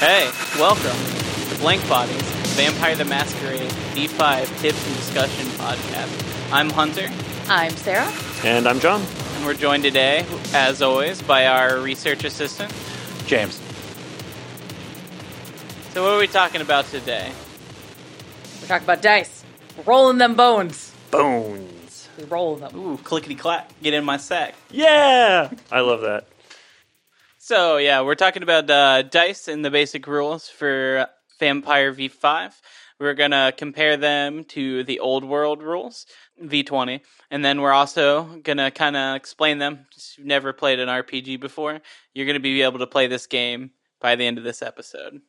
Hey, welcome to Blank Bodies, Vampire the Masquerade V5 Tips and Discussion Podcast. I'm Hunter, I'm Sarah. And I'm John. and we're joined today, as always, by our research assistant. James. So, what are we talking about today? We're talking about dice. We're rolling them bones. Bones. We roll them. Ooh, clickety clack, get in my sack. Yeah! I love that. So, yeah, we're talking about uh, dice and the basic rules for Vampire V5. We're going to compare them to the old world rules, V20. And then we're also going to kind of explain them. If you've never played an RPG before, you're going to be able to play this game by the end of this episode.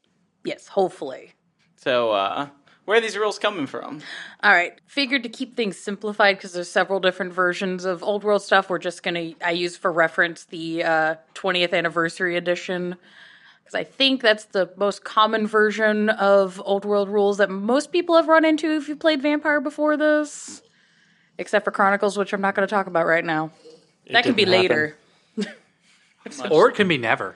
Yes, hopefully. So, uh, where are these rules coming from? All right. Figured to keep things simplified because there's several different versions of old world stuff. We're just gonna I use for reference the uh, 20th anniversary edition because I think that's the most common version of old world rules that most people have run into if you played Vampire before this, except for Chronicles, which I'm not going to talk about right now. that can be later. Or it can be never.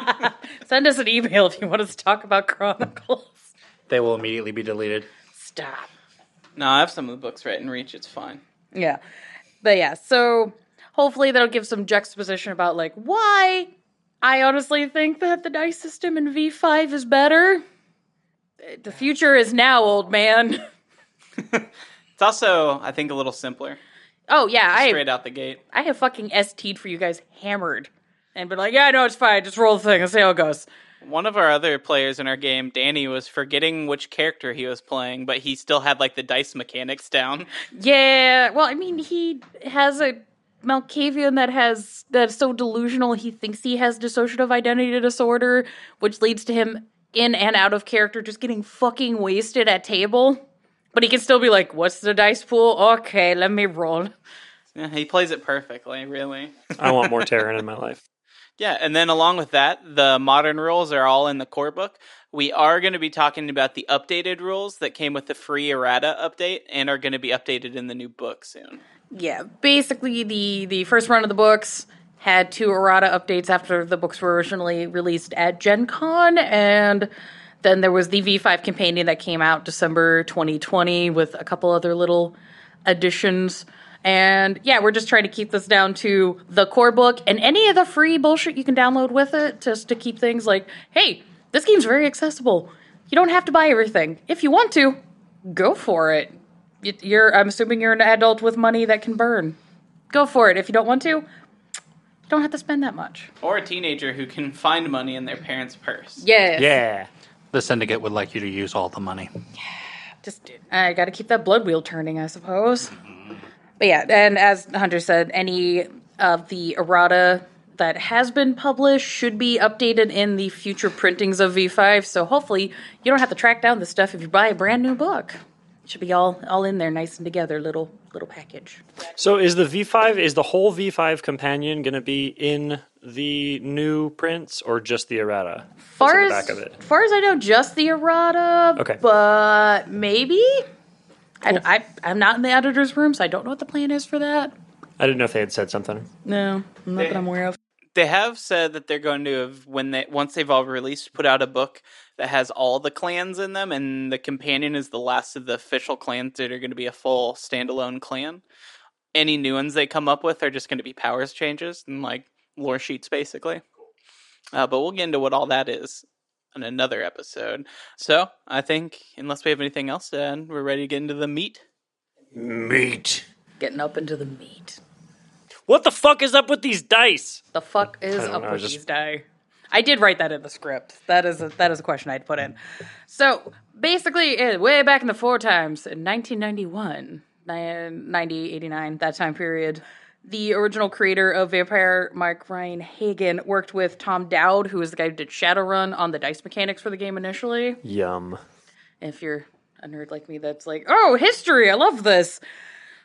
Send us an email if you want us to talk about Chronicles. They will immediately be deleted. Stop. No, I have some of the books right in reach. It's fine. Yeah. But yeah, so hopefully that'll give some juxtaposition about like why I honestly think that the dice system in V5 is better. The future is now, old man. It's also, I think, a little simpler. Oh yeah, I Straight out the gate. I have fucking ST'd for you guys hammered. And been like, yeah, no, it's fine. Just roll the thing and see how it goes. One of our other players in our game, Danny, was forgetting which character he was playing, but he still had like the dice mechanics down. Yeah, well, I mean, he has a Malkavian that has that's so delusional he thinks he has dissociative identity disorder, which leads to him in and out of character just getting fucking wasted at table. But he can still be like, "What's the dice pool? Okay, let me roll." Yeah, he plays it perfectly, really. I want more Terran in my life. Yeah, and then along with that, the modern rules are all in the core book. We are going to be talking about the updated rules that came with the free errata update and are going to be updated in the new book soon. Yeah, basically the the first run of the books had two errata updates after the books were originally released at Gen Con, and then there was the V5 companion that came out December 2020 with a couple other little additions. And yeah, we're just trying to keep this down to the core book and any of the free bullshit you can download with it, just to keep things like, hey, this game's very accessible. You don't have to buy everything. If you want to, go for it. You're, I'm assuming you're an adult with money that can burn. Go for it. If you don't want to, you don't have to spend that much. Or a teenager who can find money in their parents' purse. Yes. Yeah. The syndicate would like you to use all the money. Just I got to keep that blood wheel turning, I suppose. Mm-hmm. But yeah, and as Hunter said, any of the errata that has been published should be updated in the future printings of V5. So hopefully you don't have to track down the stuff if you buy a brand new book. It should be all all in there, nice and together, little little package. So is the V5, is the whole V5 companion going to be in the new prints or just the errata? Far on the as, back of it? far as I know, just the errata. Okay. But maybe. I, I, I'm not in the editor's room, so I don't know what the plan is for that. I didn't know if they had said something. No, not that I'm aware of. They have said that they're going to have when they once they've all released, put out a book that has all the clans in them, and the companion is the last of the official clans that are going to be a full standalone clan. Any new ones they come up with are just going to be powers changes and like lore sheets, basically. Uh, but we'll get into what all that is in another episode. So I think, unless we have anything else to add, we're ready to get into the meat. Meat. Getting up into the meat. What the fuck is up with these dice? The fuck is up know, with just- these die? I did write that in the script. That is a, that is a question I'd put in. So basically, eh, way back in the four times in 1991, ni- 90, 89, that time period, the original creator of Vampire, Mark Rein-Hagen, worked with Tom Dowd, who was the guy who did Shadowrun on the dice mechanics for the game initially. Yum. If you're a nerd like me, that's like, oh, history, I love this.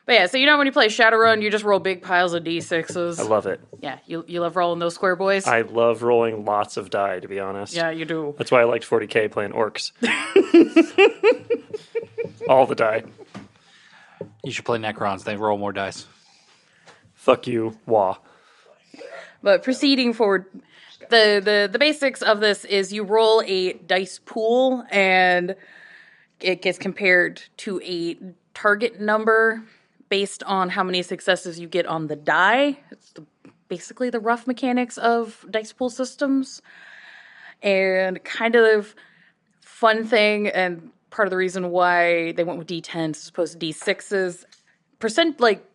But yeah, so you know when you play Shadowrun, you just roll big piles of d6s. I love it. yeah, you you love rolling those square boys. I love rolling lots of die, to be honest. yeah, you do. That's why I liked 40k playing orcs. All the die. You should play Necrons. They roll more dice. Fuck you, wah. But proceeding forward, the, the the basics of this is you roll a dice pool and it gets compared to a target number based on how many successes you get on the die. It's the, basically the rough mechanics of dice pool systems. And kind of fun thing and part of the reason why they went with D10s as opposed to D6s percent like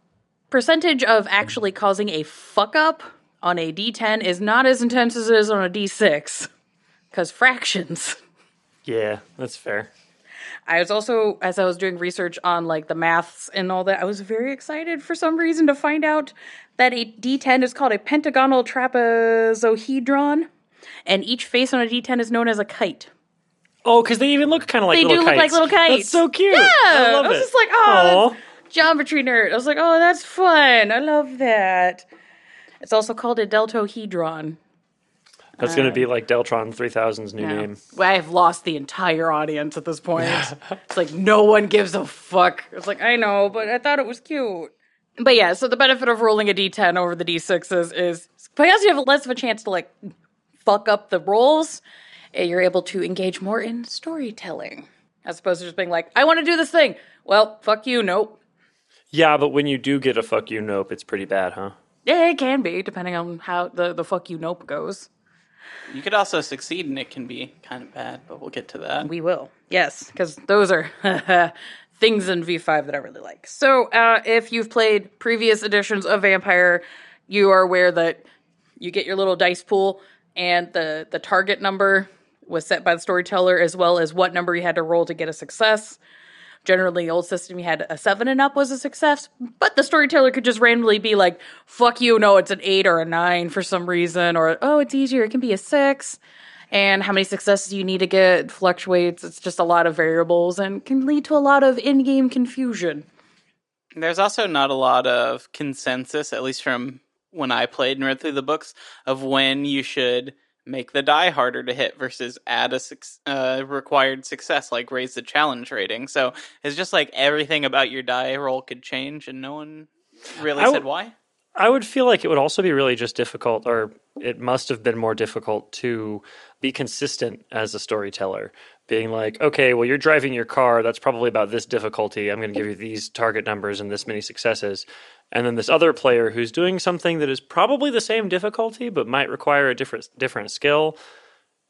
percentage of actually causing a fuck up on a D10 is not as intense as it is on a D6 because fractions. Yeah, that's fair. I was also, as I was doing research on like the maths and all that, I was very excited for some reason to find out that a D10 is called a pentagonal trapezohedron, and each face on a D10 is known as a kite. Oh, because they even look kind of like They little do look like little kites. That's so cute. Yeah, I love was it. just like, oh, Aw. that's geometry nerd. I was like, oh, that's fun. I love that. It's also called a deltohedron. That's going to be like Deltron 3000's new name. I've lost the entire audience at this point. it's like no one gives a fuck. It's like I know, but I thought it was cute. But yeah, so the benefit of rolling a d10 over the d6s is because you have less of a chance to like fuck up the rolls. eh, You're able to engage more in storytelling as opposed to just being like, "I want to do this thing." Well, fuck you. Nope. Yeah, but when you do get a fuck you nope, it's pretty bad, huh? Yeah, it can be depending on how the the fuck you nope goes. You could also succeed, and it can be kind of bad, but we'll get to that. We will. Yes, because those are things in V5 that I really like. So, uh, if you've played previous editions of Vampire, you are aware that you get your little dice pool, and the the target number was set by the storyteller, as well as what number you had to roll to get a success. Generally, the old system you had a seven and up was a success, but the storyteller could just randomly be like, "Fuck you, no, it's an eight or a nine for some reason," or "Oh, it's easier, it can be a six and how many successes you need to get fluctuates. It's just a lot of variables and can lead to a lot of in game confusion. There's also not a lot of consensus, at least from when I played and read through the books, of when you should make the die harder to hit versus add a uh, required success, like raise the challenge rating. So it's just like everything about your die roll could change, and no one really I said why. I would feel like it would also be really just difficult, or it must have been more difficult to be consistent as a storyteller. Being like, okay, well, you're driving your car. That's probably about this difficulty. I'm going to give you these target numbers and this many successes. And then this other player who's doing something that is probably the same difficulty, but might require a different different skill.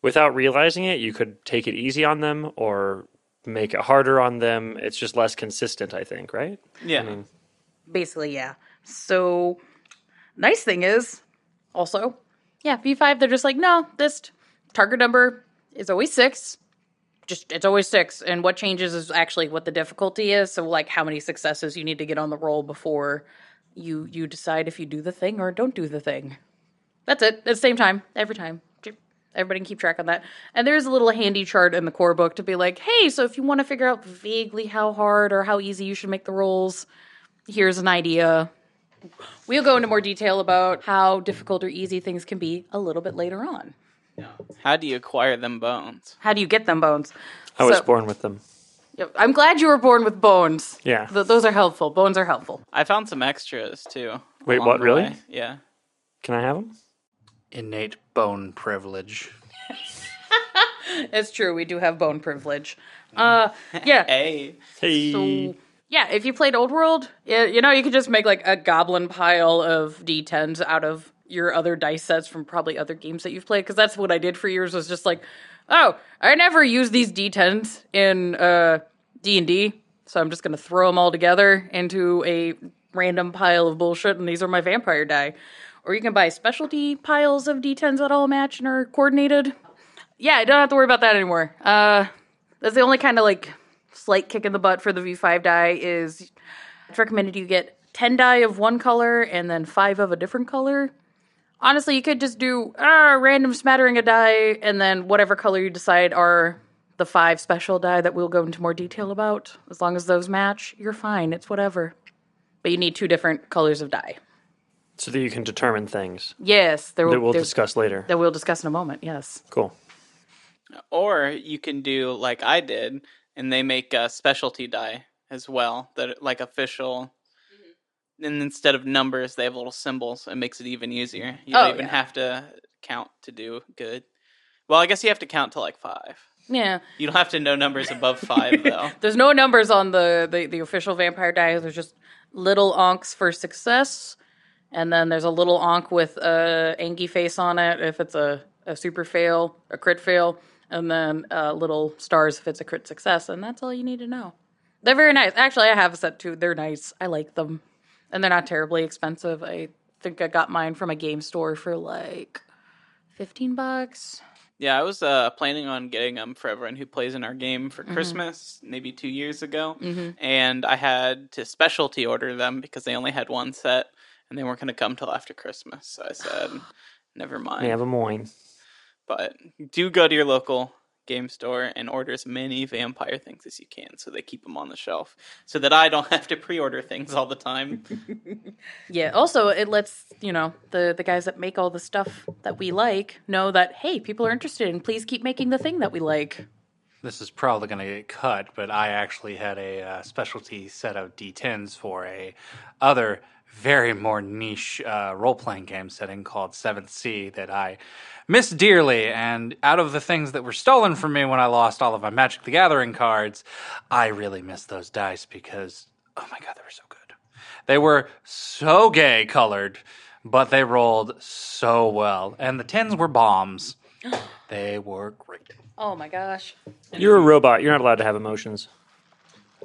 Without realizing it, you could take it easy on them or make it harder on them. It's just less consistent, I think, right? Yeah. mean- Basically, yeah. So, nice thing is, also, yeah, V5, they're just like, no, this target number is always six. Just, it's always six. And what changes is actually what the difficulty is. So, like, how many successes you need to get on the roll before you you decide if you do the thing or don't do the thing. That's it. At the same time, every time. Everybody can keep track on that. And there's a little handy chart in the core book to be like, hey, so if you want to figure out vaguely how hard or how easy you should make the rolls, here's an idea. We'll go into more detail about how difficult or easy things can be a little bit later on. How do you acquire them bones? How do you get them bones? I was So- born with them. Yep, I'm glad you were born with bones. Yeah. Th- those are helpful. Bones are helpful. I found some extras too. Wait, along what, the really? way. Yeah. Can I have them? Innate bone privilege. It's true. We do have bone privilege. Uh, yeah. Hey. Hey. So yeah, if you played Old World, yeah, you know you could just make like a goblin pile of d10s out of your other dice sets from probably other games that you've played. Because that's what I did for years. Was just like, oh, I never use these d10s in uh, D and D, so I'm just gonna throw them all together into a random pile of bullshit, and these are my vampire die. Or you can buy specialty piles of d10s that all match and are coordinated. Yeah, I don't have to worry about that anymore. Uh, that's the only kind of like slight kick in the butt for the V5 die is it's recommended you get 10 die of one color and then 5 of a different color. Honestly, you could just do a random smattering of die and then whatever color you decide are the 5 special die that we'll go into more detail about. As long as those match, you're fine. It's whatever. But you need two different colors of die. So that you can determine things Yes, there will that we'll there- discuss later. that we'll discuss in a moment. Yes. Cool. Or you can do like I did, and they make a specialty die as well that like official. And instead of numbers, they have little symbols. It makes it even easier. You Oh, don't even yeah. have to count to do good. Well, I guess you have to count to like five. Yeah. You don't have to know numbers above five though. There's no numbers on the, the, the official vampire die. There's just little ankhs for success. And then there's a little ankh with a Angie face on it if it's a, a super fail, a crit fail. And then uh, little stars if it's a crit success. And that's all you need to know. They're very nice. Actually, I have a set too. They're nice. I like them. And they're not terribly expensive. I think I got mine from a game store for like 15 bucks. Yeah, I was uh, planning on getting them for everyone who plays in our game Mm-hmm. for Christmas, maybe two years ago. And I had to specialty order them because they only had one set and they weren't going to come till after Christmas. So I said, never mind. We have a moin. But do go to your local game store and order as many vampire things as you can so they keep them on the shelf so that I don't have to pre order things all the time. Yeah. Also, it lets you know the the guys that make all the stuff that we like know that hey, people are interested, and please keep making the thing that we like. This is probably going to get cut, but I actually had a uh, specialty set of D10s for a other very more niche uh, role playing game setting called Seventh Sea that I miss dearly. And out of the things that were stolen from me when I lost all of my Magic the Gathering cards, I really miss those dice because oh my god, they were so good. They were so gay colored, but they rolled so well, and the tens were bombs. They were great. Oh my gosh. You're a robot. You're not allowed to have emotions.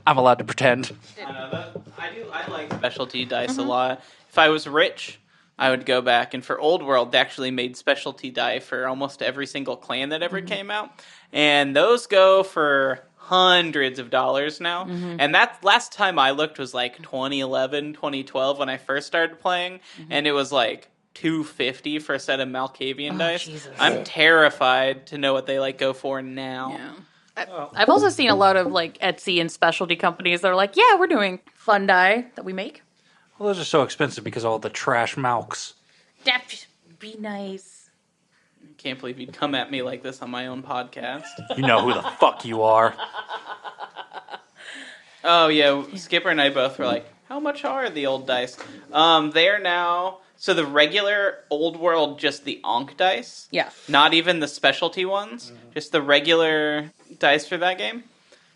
I'm allowed to pretend. I know that I do. I like specialty dice a mm-hmm. lot. If I was rich, I would go back and for Old World, they actually made specialty die for almost every single clan that ever mm-hmm. came out, and those go for hundreds of dollars now. Mm-hmm. And that last time I looked was like 2011, 2012 when I first started playing, and it was like. 250 for a set of Malkavian oh, dice. Jesus. I'm terrified to know what they like go for now. Yeah. I've also seen a lot of like Etsy and specialty companies that are like, yeah, we're doing fun die that we make. Well, those are so expensive because of all the trash malks. That be nice. Can't believe you'd come at me like this on my own podcast. You know who the fuck you are. Oh yeah, Skipper and I both were like, "How much are the old dice?" Um, they are now so the regular old world, just the Ankh dice, Yeah. not even the specialty ones, mm-hmm. just the regular dice for that game.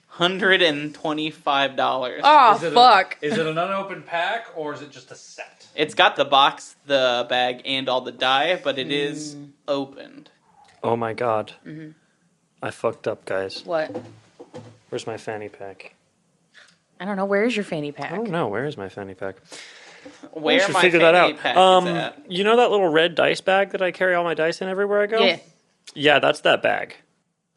Hundred and twenty-five dollars. Oh fuck. is it an unopened pack or is it just a set? It's got the box, the bag, and all the die, but it is hmm. opened. Oh my god. Mm-hmm. I fucked up, guys. what? Where's my fanny pack? I don't know. Where is your fanny pack? I don't know. Where is my fanny pack? Where should my figure that out. Um, at. you know that little red dice bag that I carry all my dice in everywhere I go? Yeah. Yeah, that's that bag.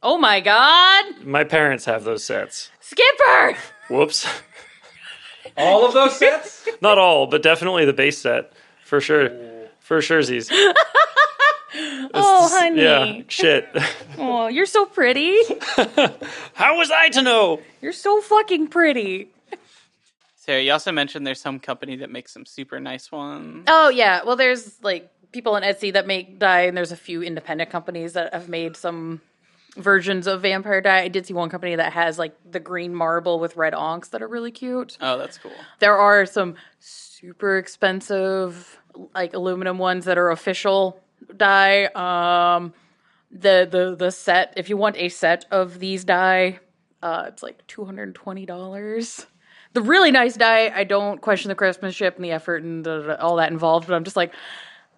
Oh my god. My parents have those sets. Skipper! Whoops. All of those sets? Not all, but definitely the base set. For sure. For sure, Z's. Oh, honey. Yeah, shit. Oh, you're so pretty. How was I to know? You're so fucking pretty. Sarah, you also mentioned there's some company that makes some super nice ones. Oh yeah. Well, there's like people on Etsy that make die, and there's a few independent companies that have made some versions of vampire die. I did see one company that has like the green marble with red ankhs that are really cute. Oh, that's cool. There are some super expensive like aluminum ones that are official die. Um, the the the set if you want a set of these die, uh, it's like two hundred and twenty dollars. The really nice die, I don't question the craftsmanship and the effort and all that involved, but I'm just like,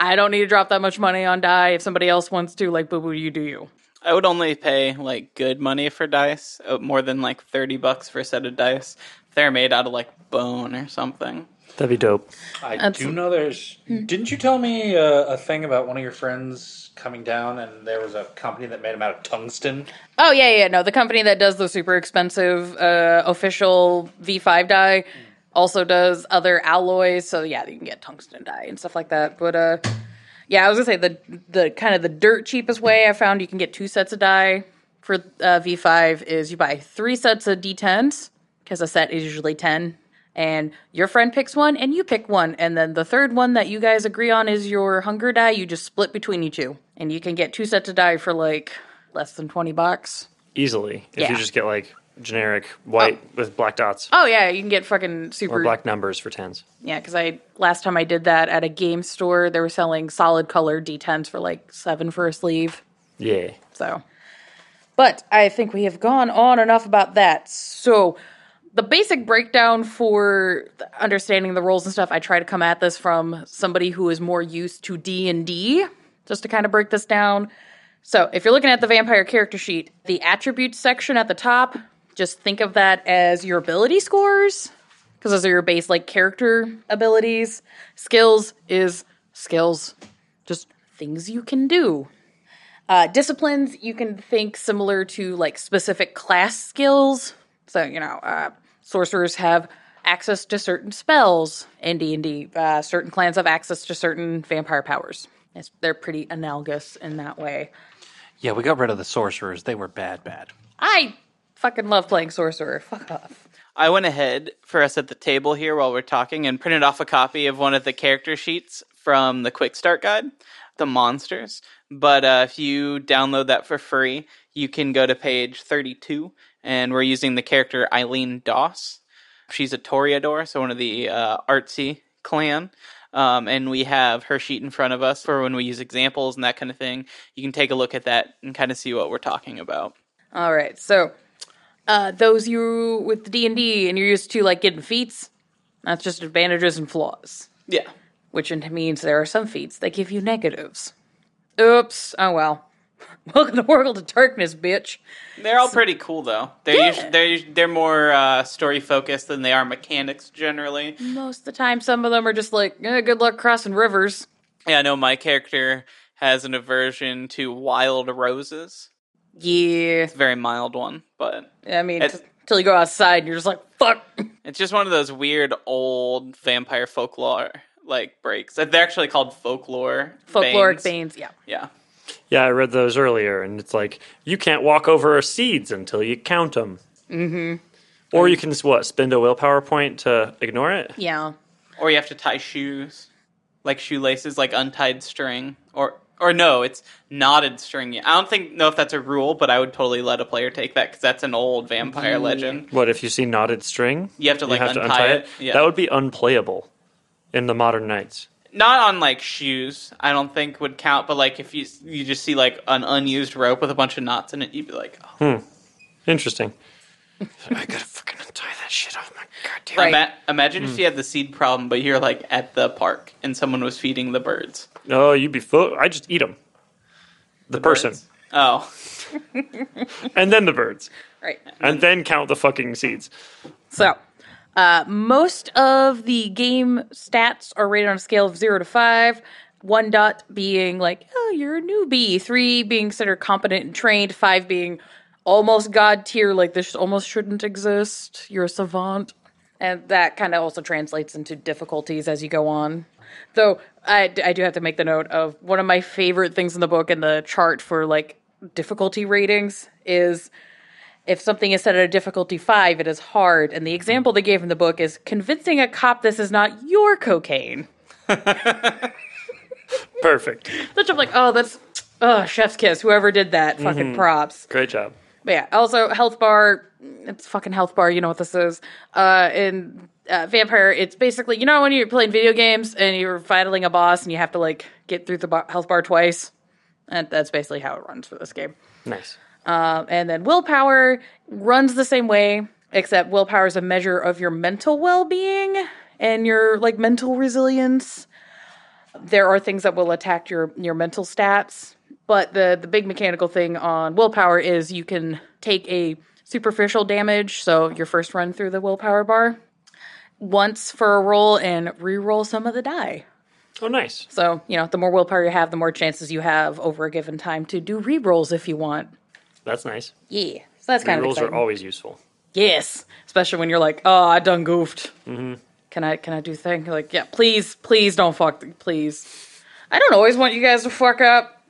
I don't need to drop that much money on die. If somebody else wants to, like, boo boo, you do you. I would only pay like good money for dice, uh, more than like thirty bucks for a set of dice. They're made out of like bone or something. That'd be dope. I That's- do know there's. Didn't you tell me uh, a thing about one of your friends coming down and there was a company that made them out of tungsten? Oh yeah, yeah. No, the company that does the super expensive uh, official V5 die also does other alloys. So yeah, you can get tungsten die and stuff like that. But uh, yeah, I was gonna say the the kind of the dirt cheapest way I found you can get two sets of die for uh, V5 is you buy three sets of D10s because a set is usually ten. And your friend picks one, and you pick one, and then the third one that you guys agree on is your hunger die. You just split between you two, and you can get two sets of die for like less than twenty bucks. Easily. If Yeah. you just get like generic white oh. with black dots Oh yeah, you can get fucking super. or black numbers for tens. Yeah, because I last time I did that at a game store, they were selling solid color D10s for like seven for a sleeve. Yeah. So, but I think we have gone on enough about that. So, the basic breakdown for understanding the roles and stuff, I try to come at this from somebody who is more used to D and D, just to kind of break this down. So, if you're looking at the vampire character sheet, the attributes section at the top, just think of that as your ability scores, because those are your base like character abilities. Skills is skills, just things you can do. Uh, disciplines you can think similar to like specific class skills. So you know, uh, sorcerers have access to certain spells in D and D. Uh, Certain clans have access to certain vampire powers. It's, they're pretty analogous in that way. Yeah, we got rid of the sorcerers. They were bad, bad. I fucking love playing sorcerer. Fuck off. I went ahead for us at the table here while we're talking and printed off a copy of one of the character sheets from the Quick Start Guide, the monsters. But uh, if you download that for free, you can go to page 32, and we're using the character Eileen Doss. She's a Toreador, so one of the uh, artsy clan. Um, and we have her sheet in front of us for when we use examples and that kind of thing. You can take a look at that and kind of see what we're talking about. All right, so uh, those you with D and D and you're used to like getting feats, that's just advantages and flaws. Yeah. which means there are some feats that give you negatives. Oops. Oh well. Welcome to the World of Darkness, bitch. They're all pretty cool though. They're Yeah. usu- they're they're more uh, story focused than they are mechanics generally. Most of the time, some of them are just like, eh, good luck crossing rivers. Yeah, I know my character has an aversion to wild roses. Yeah. It's a very mild one, but I mean, until you go outside and you're just like, fuck. it's just one of those weird old vampire folklore like breaks. They're actually called folklore Folkloric veins. veins. Yeah. Yeah. Yeah, I read those earlier, and it's like you can't walk over seeds until you count them. Mm-hmm. Or you can what spend a willpower point to ignore it. Yeah. Or you have to tie shoes, like shoelaces, like untied string, or or no, it's knotted string. I don't think know if that's a rule, but I would totally let a player take that because that's an old vampire legend. What if you see knotted string? You have to like untie, it. Yeah, That would be unplayable in the modern nights. Not on like shoes. I don't think would count, but like if you you just see like an unused rope with a bunch of knots in it, you'd be like, oh. Hmm. Interesting. I gotta fucking untie that shit off my goddamn. Right. Ima- imagine if hmm. you had the seed problem, but you're like at the park and someone was feeding the birds. Oh, you'd be full. I just eat them. The, person, Birds. Oh, and then the birds, Right. and then count the fucking seeds. So, uh, most of the game stats are rated on a scale of zero to five. One dot being like, oh, you're a newbie. Three being considered competent and trained. Five being almost god tier, like this almost shouldn't exist. You're a savant. And that kind of also translates into difficulties as you go on. Though I, I do have to make the note of one of my favorite things in the book and the chart for like difficulty ratings is if something is set at a difficulty five, it is hard. And the example they gave in the book is convincing a cop this is not your cocaine. Perfect. Which I'm like, oh, that's oh, chef's kiss. Whoever did that, fucking props. Great job. But yeah, also health bar. It's fucking health bar. You know what this is. Uh, in uh, Vampire, it's basically you know when you're playing video games and you're fighting a boss and you have to like get through the bar- health bar twice. And that's basically how it runs for this game. Nice. Um, and then willpower runs the same way, except willpower is a measure of your mental well being and your like mental resilience. There are things that will attack your your mental stats, but the the big mechanical thing on willpower is you can take a superficial damage, so your first run through the willpower bar once for a roll and re-roll some of the die. Oh, nice. So, you know, the more willpower you have, the more chances you have over a given time to do re-rolls if you want. That's nice. Yeah. So that's kind of Rules exciting. are always useful. Yes, especially when you're like, oh, I done goofed. Mm-hmm. Can I can I do thing? You're like, yeah, please, please don't fuck, please. I don't always want you guys to fuck up.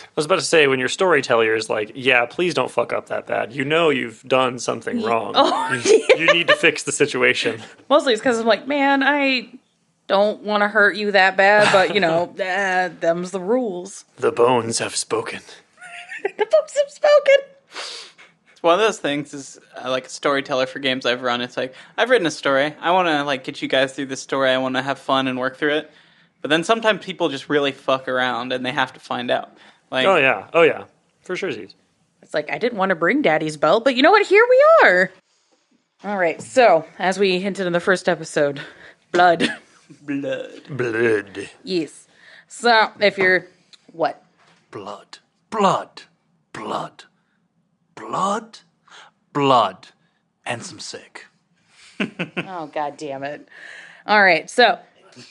I was about to say when your storyteller is like, "Yeah, please don't fuck up that bad." You know you've done something wrong. Oh, you, you need to fix the situation. Mostly it's because I'm like, man, I don't want to hurt you that bad, but you know, uh, them's the rules. The bones have spoken. The folks have spoken. It's one of those things. Is uh, like a storyteller for games I've run. It's like I've written a story. I want to like get you guys through this story. I want to have fun and work through it. But then sometimes people just really fuck around and they have to find out. Like, Oh yeah, oh yeah, for sure. Z's. It's like I didn't want to bring Daddy's belt, but you know what? Here we are. All right. So, as we hinted in the first episode, blood. blood. Blood. yes. So, if you're what? Blood. Blood. Blood. Blood. Blood. And some sick. Oh god damn it. All right. So,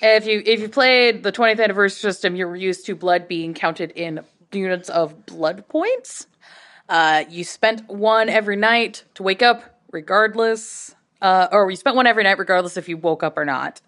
if you if you played the 20th anniversary system, you're used to blood being counted in units of blood points. Uh, you spent one every night to wake up, regardless. Uh, or you spent one every night, regardless if you woke up or not.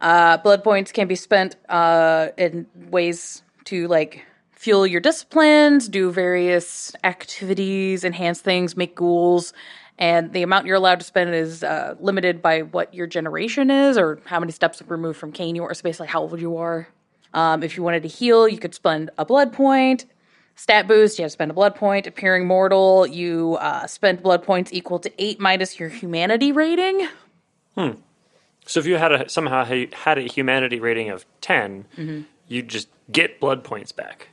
Uh, blood points can be spent uh, in ways to like fuel your disciplines, do various activities, enhance things, make ghouls, and the amount you're allowed to spend is uh, limited by what your generation is or how many steps removed from Caine you are. So basically, how old you are. Um, if you wanted to heal, you could spend a blood point. Stat boost, you have to spend a blood point. Appearing mortal, you uh, spend blood points equal to eight minus your humanity rating. Hmm. So if you had a somehow had a humanity rating of 10 you just get blood points back.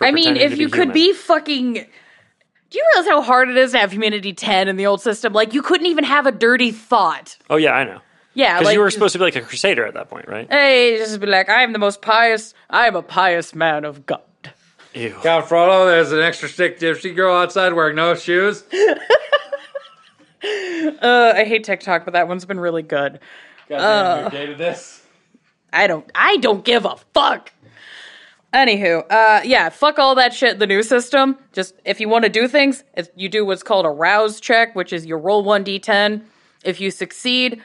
For. I mean, if to you could human. be fucking. Do you realize how hard it is to have humanity 10 in the old system? Like, you couldn't even have a dirty thought. Oh yeah, I know. Yeah, Because like. you were supposed to be like a crusader at that point, right? Hey, just be like, I am the most pious. I am a pious man of God. Ew. God, Frodo, there's an extra stick gypsy girl outside wearing no shoes. Uh, I hate TikTok, but that one's been really good. God damn, you dated this. I don't. I don't give a fuck. Anywho, uh, yeah, fuck all that shit. The new system. Just if you want to do things, you do what's called a rouse check, which is you roll one d10. If you succeed,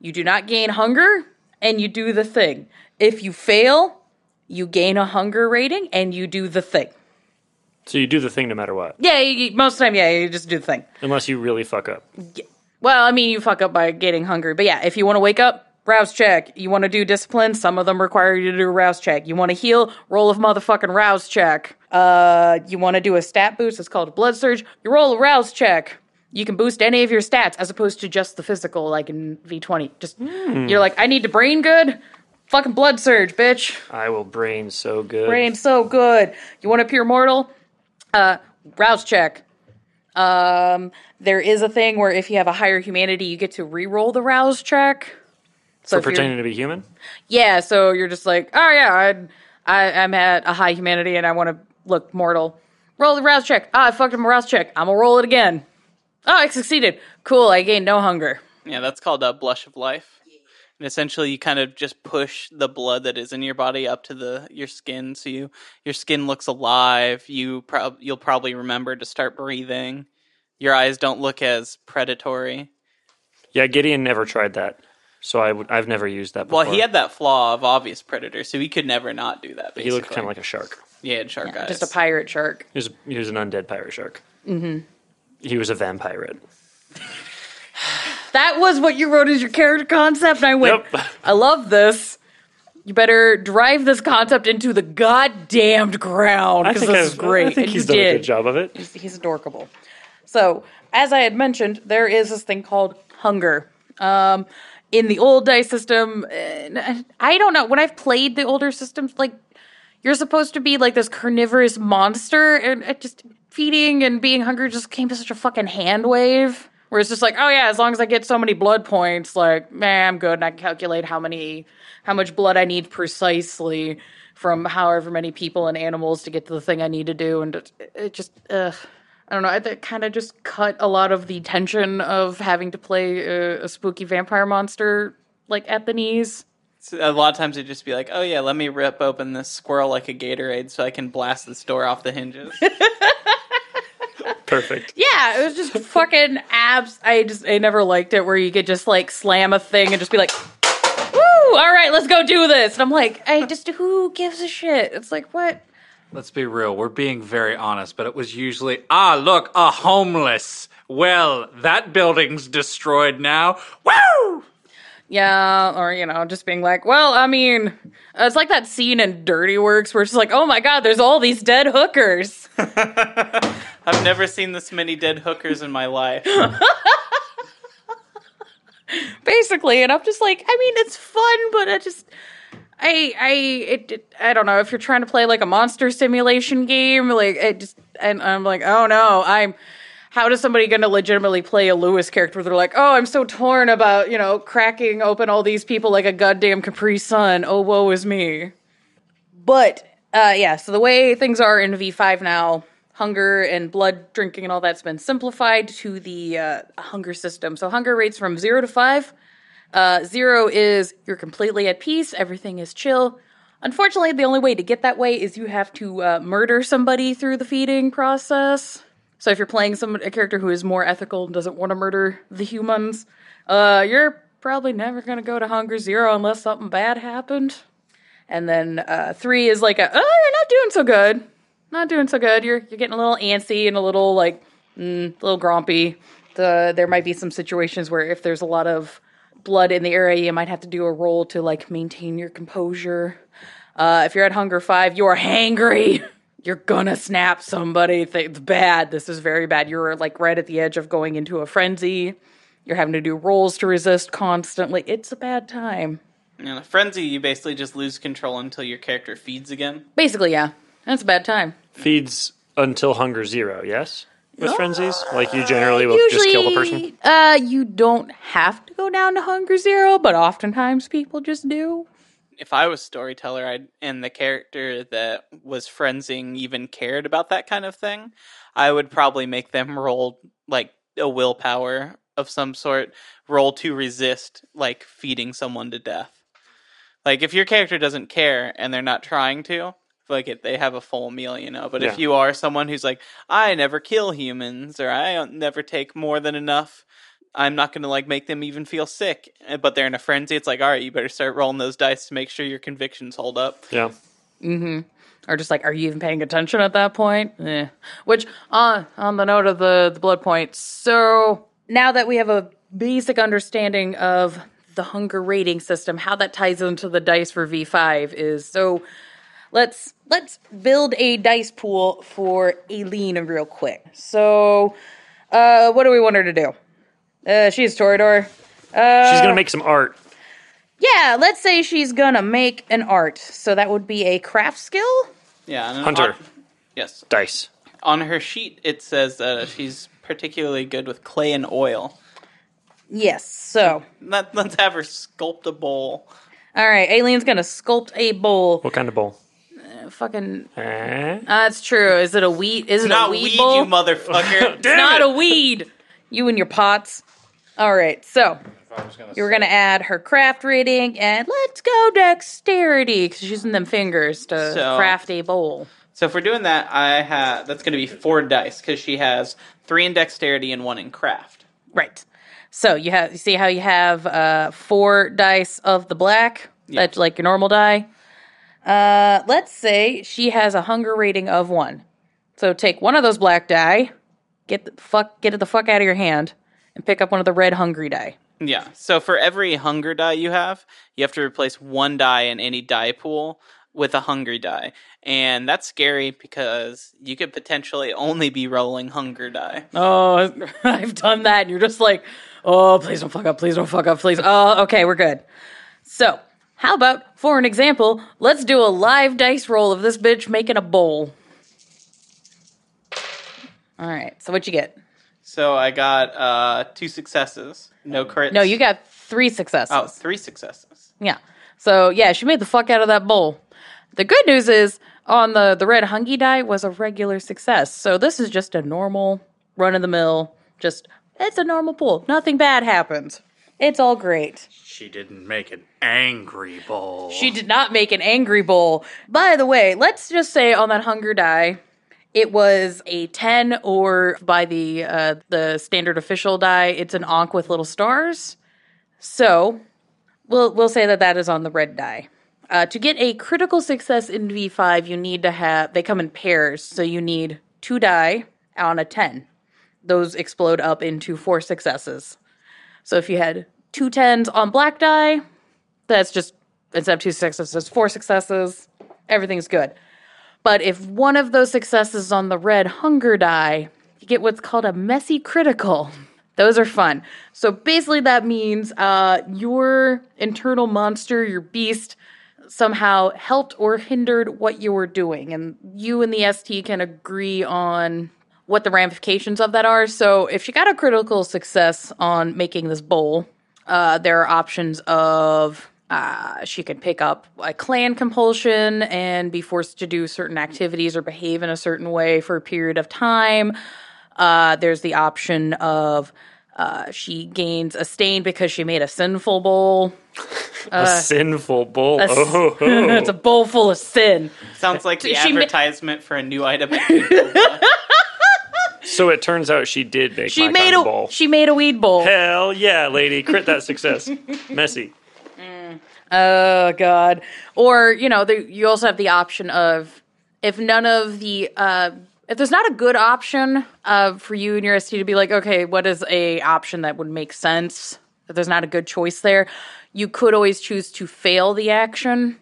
you do not gain hunger, and you do the thing. If you fail, you gain a hunger rating, and you do the thing. So you do the thing no matter what, Yeah, you- most of the time, yeah, you just do the thing. unless you really fuck up. Yeah. Well, I mean, you fuck up by getting hungry. But yeah, if you want to wake up, rouse check. You want to do discipline, some of them require you to do a rouse check. You want to heal, roll of motherfucking rouse check. Uh, you want to do a stat boost, it's called a blood surge. You roll a rouse check. You can boost any of your stats as opposed to just the physical, like in V20. Just, you're like, I need to brain good. Fucking blood surge, bitch. I will brain so good. Brain so good. You want to appear mortal? Uh, rouse check. Um, there is a thing where if you have a higher humanity, you get to re-roll the rouse check. So for pretending to be human. yeah, so you're just like, oh yeah, I, I I'm at a high humanity and I want to look mortal. Roll the rouse check. Ah, I fucked up my rouse check. I'm gonna roll it again. Oh, I succeeded. Cool. I gained no hunger. Yeah, that's called a blush of life. And essentially, you kind of just push the blood that is in your body up to the your skin, so you your skin looks alive. You prob- you'll probably remember to start breathing. Your eyes don't look as predatory. Yeah, Gideon never tried that, so I would I've never used that. Before. Well, he had that flaw of obvious predator, so he could never not do that. Basically. He looked kind of like a shark. yeah, he had shark eyes. Just a pirate shark. He was he was an undead pirate shark. Mm-hmm. He was a vampire. That was what you wrote as your character concept, and I went, Yep. I love this. You better drive this concept into the goddamned ground I because think this I've, is great. I think and he's you done did. a good job of it. He's, he's adorable. So, as I had mentioned, there is this thing called hunger. Um, in the old dice system, I don't know. When I've played the older systems, like you're supposed to be like this carnivorous monster, and just feeding and being hungry just came to such a fucking hand wave. Where it's just like, oh yeah, as long as I get so many blood points, like, man, I'm good, and I can calculate how many, how much blood I need precisely from however many people and animals to get to the thing I need to do, and it, it just, ugh. I don't know. That kind of just cut a lot of the tension of having to play a, a spooky vampire monster like at the knees. So a lot of times it'd just be like, oh yeah, let me rip open this squirrel like a Gatorade so I can blast this door off the hinges. Perfect. Yeah, it was just fucking abs. I just I never liked it where you could just like slam a thing and just be like, "Woo! All right, let's go do this." And I'm like, I just who gives a shit? It's like what? Let's be real. We're being very honest, but it was usually, ah, look, a homeless. Well, that building's destroyed now. Woo! Yeah, or you know, just being like, well, I mean, it's like that scene in Dirty Works where it's like, oh my god, there's all these dead hookers. I've never seen this many dead hookers in my life. basically and i'm just like i mean it's fun but i just i i it, it- i don't know if you're trying to play like a monster simulation game like it just and i'm like oh no i'm how does somebody gonna legitimately play a Louis character they're like oh i'm so torn about you know cracking open all these people like a goddamn capri sun oh woe is me but uh, yeah, so the way things are in V5 now, hunger and blood drinking and all that's been simplified to the uh, hunger system. So hunger rates from zero to five. Uh, zero is you're completely at peace, everything is chill. Unfortunately, the only way to get that way is you have to uh, murder somebody through the feeding process. So if you're playing some a character who is more ethical and doesn't want to murder the humans, uh, you're probably never gonna go to hunger zero unless something bad happened. And then uh, three is like a, oh, you're not doing so good. Not doing so good. You're you're getting a little antsy and a little like mm, a little grumpy. The there might be some situations where if there's a lot of blood in the area, you might have to do a roll to like maintain your composure. Uh, if you're at hunger five, you're hangry. You're gonna snap somebody. It's bad. This is very bad. You're like right at the edge of going into a frenzy. You're having to do rolls to resist constantly. It's a bad time. In a frenzy, you basically just lose control until your character feeds again. Basically, yeah. That's a bad time. Feeds until hunger zero, yes? With frenzies? Like you generally will just kill the person? Uh, you don't have to go down to hunger zero, but oftentimes people just do. If I was storyteller, I'd, and the character that was frenzying even cared about that kind of thing, I would probably make them roll like a willpower of some sort, roll to resist like feeding someone to death. Like if your character doesn't care and they're not trying to, like it, they have a full meal, you know. But if you are someone who's like, I never kill humans or I never take more than enough, I'm not going to like make them even feel sick. Uh, But they're in a frenzy. It's like, all right, you better start rolling those dice to make sure your convictions hold up. Yeah. Mm-hmm. Or just like, are you even paying attention at that point? Eh. Which, uh, on the note of the, the blood points, so now that we have a basic understanding of the hunger rating system, how that ties into the dice for V5 is so let's let's build a dice pool for Aileen real quick. So, uh, what do we want her to do? Uh, she's Toreador. She's gonna make some art. Yeah, let's say she's gonna make an art. So that would be a craft skill. Yeah. And Hunter. on- yes. Dice. On her sheet, it says uh, she's particularly good with clay and oil. Yes. So, Let, let's have her sculpt a bowl. all right, Aileen's gonna sculpt a bowl. What kind of bowl? Fucking, Eh? that's true. Is it a wheat? Is it Not a weed, weed bowl? you motherfucker. it's not a weed. You and your pots. All right. So you were gonna add her craft rating and let's go dexterity because she's using them fingers to So- craft a bowl. so if we're doing that, I have that's going to be four dice because she has three in dexterity and one in craft. Right. So you have you see how you have uh, four dice of the black. That's like your normal die. Uh, let's say she has a hunger rating of one. So take one of those black die, get the fuck get it the fuck out of your hand, and pick up one of the red hungry die. Yeah. So for every hunger die you have, you have to replace one die in any die pool with a hungry die. And that's scary because you could potentially only be rolling hunger die. Oh, I've done that. And you're just like, oh, please don't fuck up. Please don't fuck up. Please. Oh, okay, we're good. So, how about, for an example, let's do a live dice roll of this bitch making a bowl. All right. So, what you get? So I got uh, two successes, no crits. No, you got three successes. oh three successes. Yeah. So yeah, she made the fuck out of that bowl. The good news is on the the red hungy die was a regular success. So this is just a normal run of the mill. Just it's a normal pool. Nothing bad happens. It's all great. She didn't make an angry bowl. She did not make an angry bowl. By the way, let's just say on that hunger die, it was a 10 or by the uh, the standard official die, it's an onk with little stars. So, we'll we'll say that that is on the red die. Uh, to get a critical success in V5, you need to have they come in pairs, so you need two die on a 10. Those explode up into four successes. So if you had two tens on black die, that's just instead of two successes, four successes. Everything's good. But if one of those successes on the red hunger die, you get what's called a messy critical. Those are fun. So basically, that means uh, your internal monster, your beast, somehow helped or hindered what you were doing. And you and the ST can agree on what the ramifications of that are. So if she got a critical success on making this bowl, uh, there are options of uh, she could pick up a clan compulsion and be forced to do certain activities or behave in a certain way for a period of time. Uh, there's the option of uh, she gains a stain because she made a sinful bowl. a sinful bowl. A s- oh, it's a bowl full of sin. Sounds like the She ma- advertisement for a new item. so it turns out she did make She my made kind a of bowl. she made a weed bowl. Hell yeah, lady! Crit that success. Messy. Oh God! Or you know, there, you also have the option of if none of the uh, if there's not a good option uh, for you and your ST to be like, okay, what is a option that would make sense? If there's not a good choice there, you could always choose to fail the action.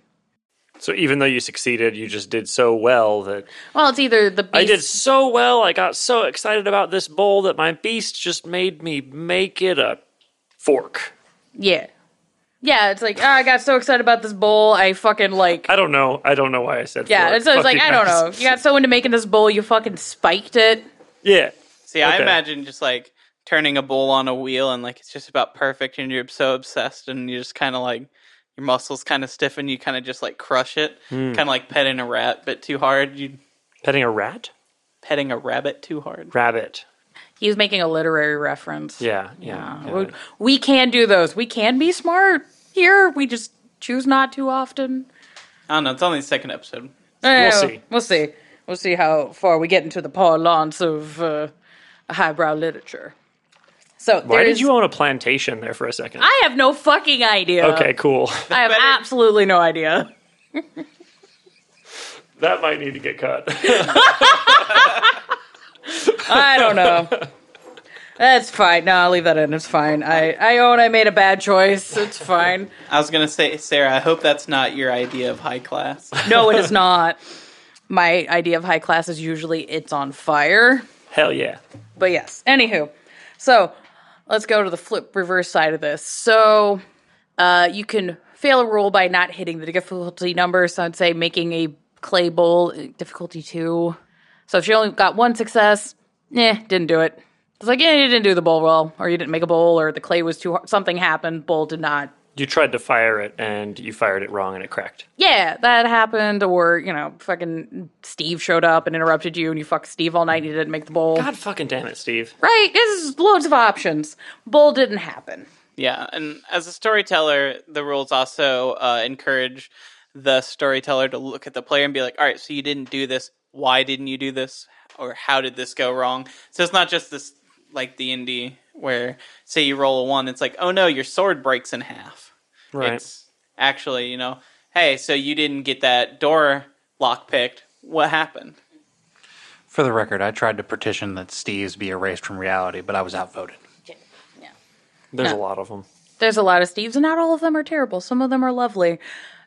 So even though you succeeded, you just did so well that Well, it's either the beast. I did so well. I got so excited about this bowl that my beast just made me make it a fork. Yeah, yeah. It's like oh, I got so excited about this bowl, I fucking like. I don't know. I don't know why I said yeah, fork. it's, it's like Fucking I don't know. You got so into making this bowl, you fucking spiked it. Yeah. See, I imagine just like turning a bowl on a wheel and like it's just about perfect and you're so obsessed and you just kind of like your muscles kind of stiffen. You kind of just like crush it, Hmm. kind of like petting a rat, but too hard. You Petting a rat? petting a rabbit too hard. Rabbit. He was making a literary reference. Yeah, yeah. yeah. We, we can do those. We can be smart here. We just choose not to often. I don't know. It's only the second episode. Eh, see. We'll see. We'll see how far we get into the parlance of uh, highbrow literature. So Why did you own a plantation there for a second? I have no fucking idea. okay, cool. I have absolutely no idea. that might need to get cut. I don't know. That's fine. No, I'll leave that in. It's fine. I, I own I made a bad choice. It's fine. I was gonna say, Sarah. I hope that's not your idea of high class. No, it is not. My idea of high class is usually it's on fire. Hell yeah. But yes. Anywho, so let's go to the flip reverse side of this. So uh, you can fail a roll by not hitting the difficulty number. So I'd say making a clay bowl uh, difficulty two. So if you only got one success, eh, didn't do it. It's like, yeah, you didn't do the bowl well, or you didn't make a bowl, or the clay was too hard. Something happened. Bowl did not. You tried to fire it and you fired it wrong and it cracked. Yeah, that happened. Or you know, fucking Steve showed up and interrupted you, and you fucked Steve all night. and You didn't make the bowl. God fucking damn it, Steve. Right? There's loads of options. Bowl didn't happen. Yeah, and as a storyteller, the rules also uh, encourage the storyteller to look at the player and be like, "All right, so you didn't do this. Why didn't you do this? Or how did this go wrong?" So it's not just this like the indie where say you roll a one, it's like, "Oh no, your sword breaks in half." Right. It's actually, you know, hey, so you didn't get that door lock picked. What happened? For the record, I tried to petition that Steve's be erased from reality, but I was outvoted. Yeah. There's a lot of them. There's a lot of Steves, and not all of them are terrible. Some of them are lovely.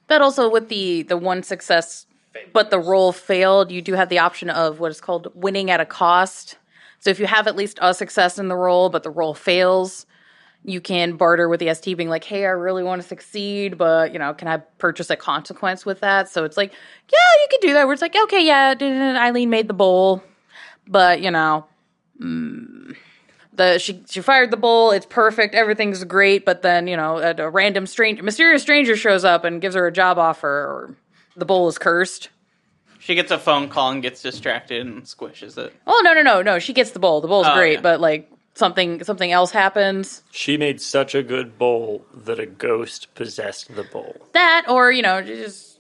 But also with the the one success, but the roll failed, you do have the option of what is called winning at a cost. So if you have at least a success in the role, but the role fails, you can barter with the ST, being like, "Hey, I really want to succeed, but you know, can I purchase a consequence with that?" So it's like, yeah, you could do that. Where it's like, okay, yeah, Eileen made the bowl, but you know, mm, the she she fired the bowl. It's perfect. Everything's great. But then you know a, a random stranger, mysterious stranger shows up and gives her a job offer. Or the bowl is cursed. She gets a phone call and gets distracted and squishes it. Oh no no no no! She gets the bowl. The bull's Oh, great. yeah. But like something something else happens. She made such a good bowl that a ghost possessed the bowl. That or you know she just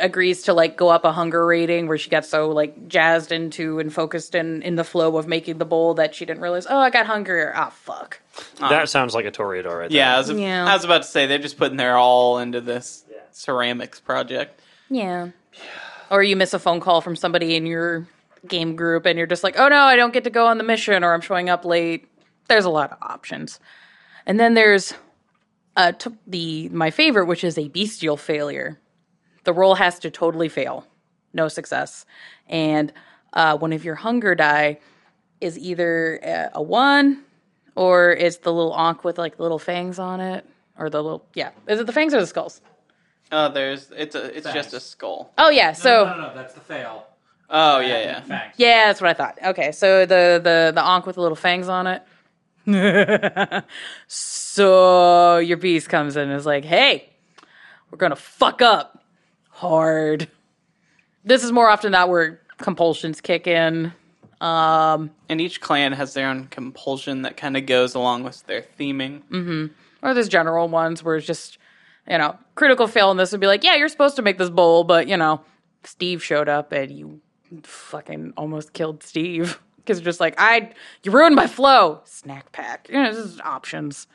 agrees to like go up a hunger rating where she got so like jazzed into and focused in in the flow of making the bowl that she didn't realize. Oh, I got hungrier. Ah, fuck. That sounds like a Toreador right. Yeah, I was, Yeah. I was about to say they're just putting their all into this ceramics project. Yeah. Or you miss a phone call from somebody in your game group and you're just like, oh no, I don't get to go on the mission or I'm showing up late. There's a lot of options. And then there's uh, to the my favorite, which is a bestial failure. The roll has to totally fail, no success, and uh, one of your hunger die is either a, a one or it's the little ankh with like little fangs on it, or the little yeah. Is it the fangs or the skulls? Oh, there's it's a it's just a skull. Oh yeah, so no, no, no, that's the fail. Oh yeah, yeah. Thanks. yeah, that's what I thought. Okay, so the the the ankh with the little fangs on it. so your beast comes in and is like, "Hey, we're gonna fuck up hard." This is more often not where compulsions kick in. Um, And each clan has their own compulsion that kind of goes along with their theming. Mm-hmm. Or there's general ones where it's just, you know, critical fail in this would be like, yeah, you're supposed to make this bowl, but you know, Steve showed up and you fucking almost killed Steve because just like I, you ruined my flow. Snack pack, you know, this is options.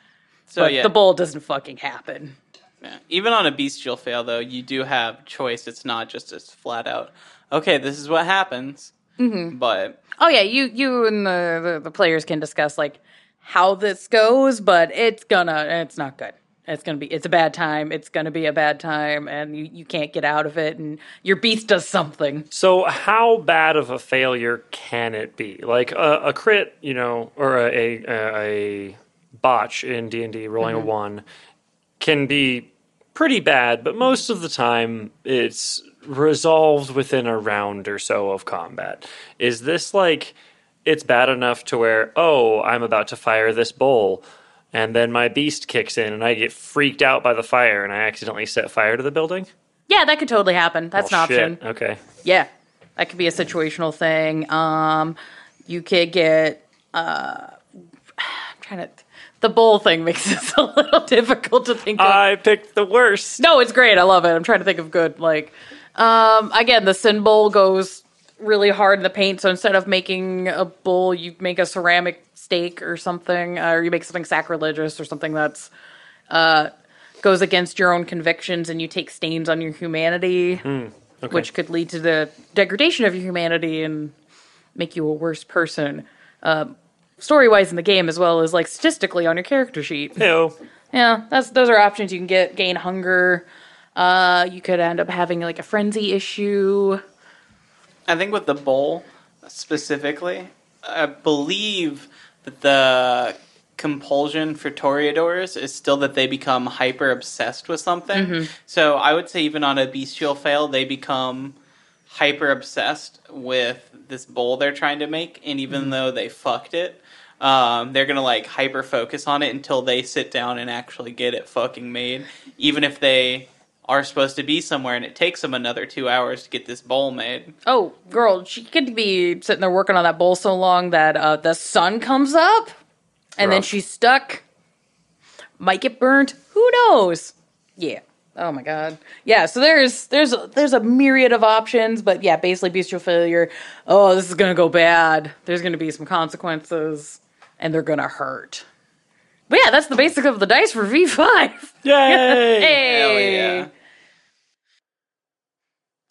So but yeah, the bowl doesn't fucking happen. yeah. even on a bestial fail though, you do have choice. It's not just as flat out. Okay, this is what happens. Mm-hmm. But Oh yeah, you you and the, the the players can discuss like how this goes, but it's gonna it's not good. It's gonna be it's a bad time. It's gonna be a bad time, and you, you can't get out of it. And your beast does something. So, how bad of a failure can it be? Like a, a crit, you know, or a a, a botch in D and D, rolling a mm-hmm. one, can be pretty bad, but most of the time it's resolved within a round or so of combat. Is this like it's bad enough to where oh, I'm about to fire this bowl? And then my beast kicks in, and I get freaked out by the fire, and I accidentally set fire to the building. Yeah, that could totally happen. That's an option. shit. Okay. Yeah, that could be a situational thing. Um, you could get. Uh, I'm trying to. The bowl thing makes this a little difficult to think of. I picked the worst. no, it's great. I love it. I'm trying to think of good. Like, um, again, the sin bowl goes really hard in the paint. So instead of making a bowl, you make a ceramic steak or something, uh, or you make something sacrilegious or something that's uh, goes against your own convictions, and you take stains on your humanity, which could lead to the degradation of your humanity and make you a worse person. Uh, Story wise in the game, as well as like statistically on your character sheet. Ew. Yeah, that's those are options. You can get gain hunger. Uh, you could end up having like a frenzy issue. I think with the bowl specifically, I believe that the compulsion for Toreadors is still that they become hyper obsessed with something. So I would say even on a bestial fail, they become hyper obsessed with this bowl they're trying to make, and even though they fucked it. Um, they're gonna like hyper focus on it until they sit down and actually get it fucking made, even if they are supposed to be somewhere and it takes them another two hours to get this bowl made. Oh, girl, she could be sitting there working on that bowl so long that uh, the sun comes up, and then she's stuck. Might get burnt. Who knows? Yeah. Oh my god. Yeah. So there's there's there's a myriad of options, but yeah, basically bestial failure. Oh, this is gonna go bad. There's gonna be some consequences, and they're gonna hurt. But yeah, that's the basic of the dice for V five. Yay! Hey. Hell yeah.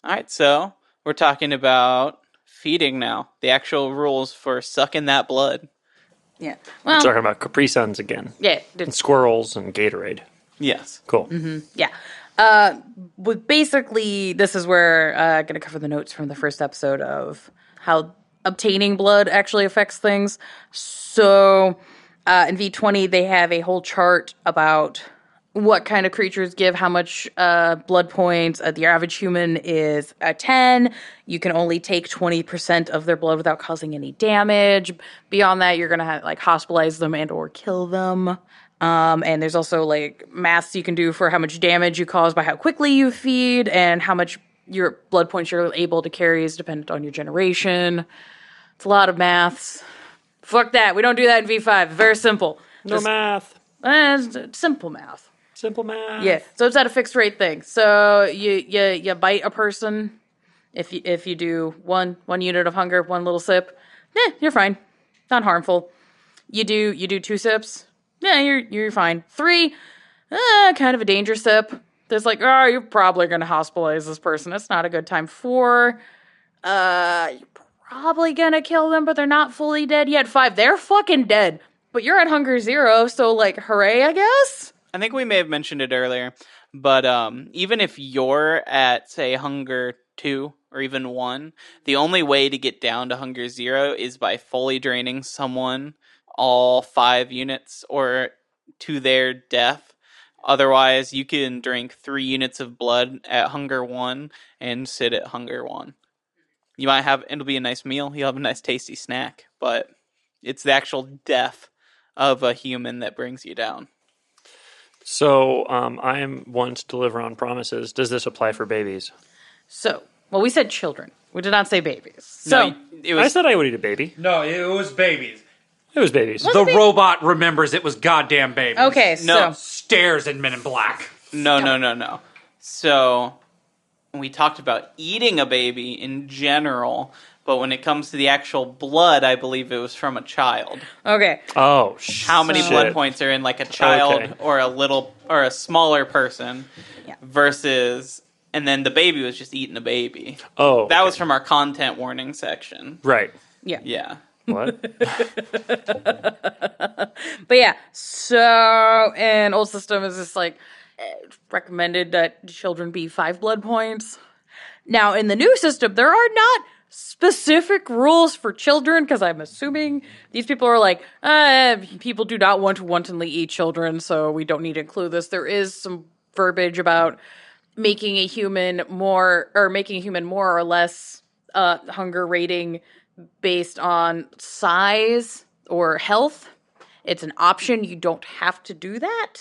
All right, so we're talking about feeding now. The actual rules for sucking that blood. Yeah. Well. We're talking about Capri Suns again. Yeah. And squirrels and Gatorade. Yes. Cool. Yeah. Uh, but basically, this is where uh, I'm going to cover the notes from the first episode of how obtaining blood actually affects things. So, uh, in V20, they have a whole chart about what kind of creatures give how much uh, blood points. Uh, the average human is a 10. You can only take 20% of their blood without causing any damage. Beyond that, you're going to have, like hospitalize them and or kill them. Um, and there's also like maths you can do for how much damage you cause by how quickly you feed and how much your blood points you're able to carry is dependent on your generation. It's a lot of maths. Fuck that. We don't do that in V5. Very simple. No Just, math. eh, simple math. Simple math. Yeah. So it's at a fixed rate thing. So you you you bite a person. If you if you do one one unit of hunger, one little sip, eh, you're fine. Not harmful. You do you do two sips, yeah, you're you're fine. Three, uh, kind of a danger sip. There's like, oh, you're probably gonna hospitalize this person. It's not a good time. Four, uh, you're probably gonna kill them, but they're not fully dead yet. Five, they're fucking dead. But you're at hunger zero, so like, hooray, I guess. I think we may have mentioned it earlier, but um, even if you're at say hunger two or even one, the only way to get down to hunger zero is by fully draining someone all five units or to their death. Otherwise, you can drink three units of blood at hunger one and sit at hunger one. You might have it'll be a nice meal. You'll have a nice tasty snack, but it's the actual death of a human that brings you down. So um, I am one to deliver on promises. Does this apply for babies? So, well, we said children. We did not say babies. So, No, it I said I would eat a baby. No, it was babies. It was babies. The robot remembers it was goddamn babies. okay, No. so Stares in Men in Black. no, no, no, no. So we talked about eating a baby in general, but when it comes to the actual blood, I believe it was from a child. okay, Oh, sh- How many shit. blood points are in like a child Okay. or a little or a smaller person Yeah. versus and then the baby was just eating a baby. Oh, That okay. was from our content warning section. right. yeah. Yeah. What? But yeah, so an old system is just like recommended that children be five blood points. Now in the new system, there are not specific rules for children because I'm assuming these people are like, uh, people do not want to wantonly eat children, so we don't need to include this. There is some verbiage about making a human more or making a human more or less uh, hunger rating based on size or health. It's an option. You don't have to do that.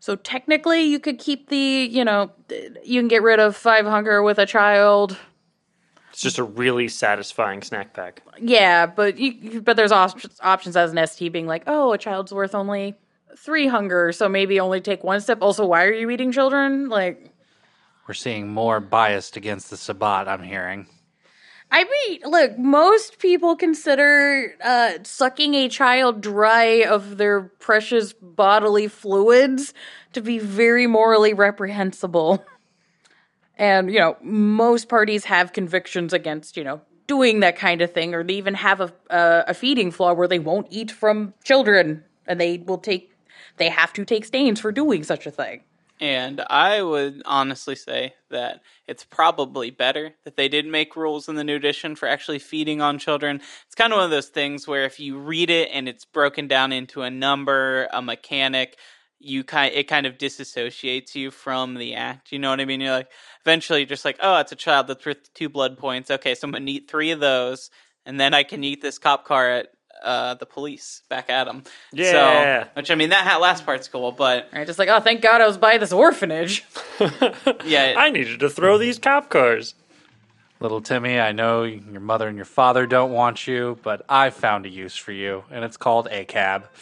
So technically, you could keep the, you know, you can get rid of five hunger with a child. It's just a really satisfying snack pack. Yeah, but you, you- but there's op- options as an ST being like, oh, a child's worth only three hunger, so maybe only take one step. Also, why are you eating children? Like, We're seeing more biased against the Sabbat, I'm hearing. I mean, look, most people consider uh, sucking a child dry of their precious bodily fluids to be very morally reprehensible. And, you know, most parties have convictions against, you know, doing that kind of thing, or they even have a, a, feeding flaw where they won't eat from children and they will take, they have to take stains for doing such a thing. And I would honestly say that it's probably better that they did make rules in the new edition for actually feeding on children. It's kind of one of those things where if you read it and it's broken down into a number, a mechanic, you kind it kind of disassociates you from the act. You know what I mean? You're like eventually you're just like, oh, it's a child that's worth two blood points. Okay, so I'm gonna eat three of those, and then I can eat this cop car at uh, the police back at them. Yeah. So, which I mean, that last part's cool, but Right? Just like, oh, thank God I was by this orphanage. yeah, I needed to throw these cop cars. Little Timmy, I know your mother and your father don't want you, but I found a use for you, and it's called a cab.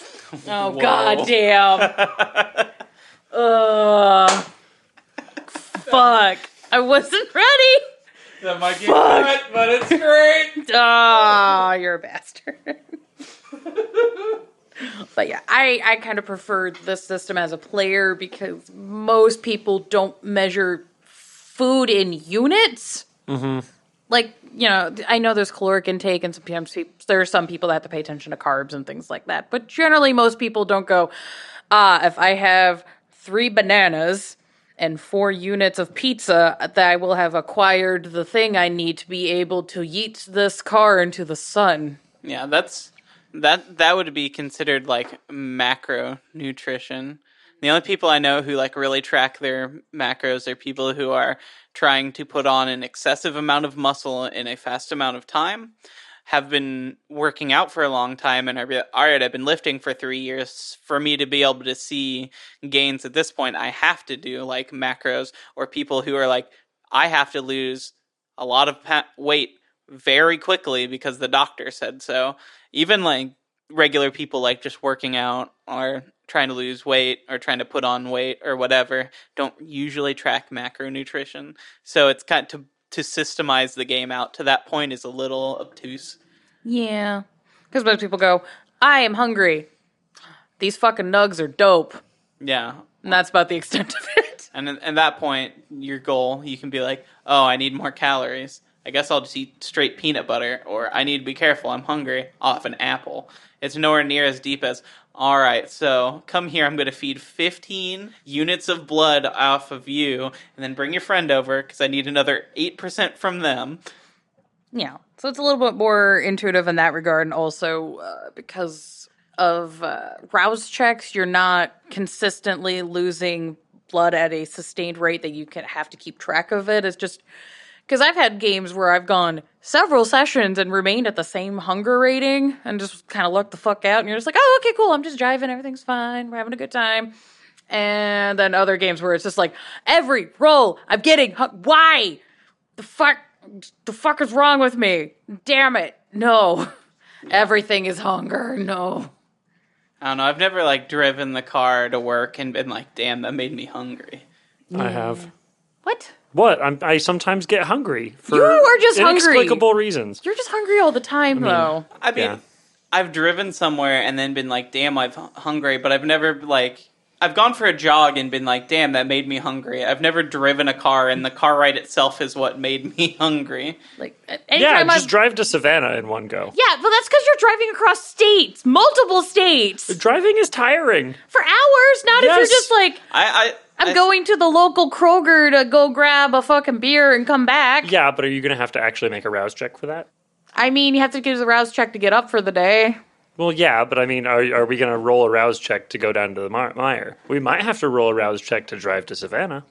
Oh Whoa. god damn. Ugh. Fuck. I wasn't ready. That might get cut, but it's great. Ah, you're a bastard. but yeah, I, I kind of prefer this system as a player because most people don't measure food in units. Mm-hmm. Like, you know, I know there's caloric intake, and sometimes there are some people that have to pay attention to carbs and things like that. But generally, most people don't go, ah, if I have three bananas and four units of pizza, that I will have acquired the thing I need to be able to yeet this car into the sun. Yeah, that's that that would be considered like macro nutrition. The only people I know who like really track their macros are people who are trying to put on an excessive amount of muscle in a fast amount of time, have been working out for a long time, and are all right. I've been lifting for three years. For me to be able to see gains at this point, I have to do like macros, or people who are like, I have to lose a lot of weight very quickly because the doctor said so. Even like regular people, like just working out or trying to lose weight or trying to put on weight or whatever, don't usually track macronutrition. So it's kind of to to systemize the game out to that point is a little obtuse. Yeah. Because most people go, I am hungry. These fucking nugs are dope. Yeah. And that's about the extent of it. And at that point, your goal, you can be like, oh, I need more calories. I guess I'll just eat straight peanut butter, or I need to be careful, I'm hungry, off an apple. It's nowhere near as deep as, all right, so come here, I'm going to feed 15 units of blood off of you, and then bring your friend over, because I need another 8% from them. Yeah. So it's a little bit more intuitive in that regard, and also uh, because of uh, rouse checks, you're not consistently losing blood at a sustained rate that you can have to keep track of it. It's just because I've had games where I've gone several sessions and remained at the same hunger rating and just kind of looked the fuck out, and you're just like, oh, okay, cool, I'm just driving. everything's fine, we're having a good time. And then other games where it's just like every roll I'm getting, hu- why? The fuck, the fuck is wrong with me? Damn it, no. Everything is hunger, no. I don't know, I've never, like, driven the car to work and been like, damn, that made me hungry. I have. What? What? I'm, I sometimes get hungry for You are just hungry. inexplicable reasons. You're just hungry all the time, though. I mean, Yeah. I've driven somewhere and then been like, damn, I'm hungry, but I've never, like, I've gone for a jog and been like, damn, that made me hungry. I've never driven a car, and the car ride itself is what made me hungry. Like Yeah, anytime just I've drive to Savannah in one go. yeah, but that's because you're driving across states, multiple states, Driving is tiring. for hours. Not if you're just like I, I I'm going to the local Kroger to go grab a fucking beer and come back. Yeah, but are you going to have to actually make a rouse check for that? I mean, you have to give the rouse check to get up for the day. Well, yeah, but I mean, are, are we going to roll a rouse check to go down to the Mar- Mire? We might have to roll a rouse check to drive to Savannah.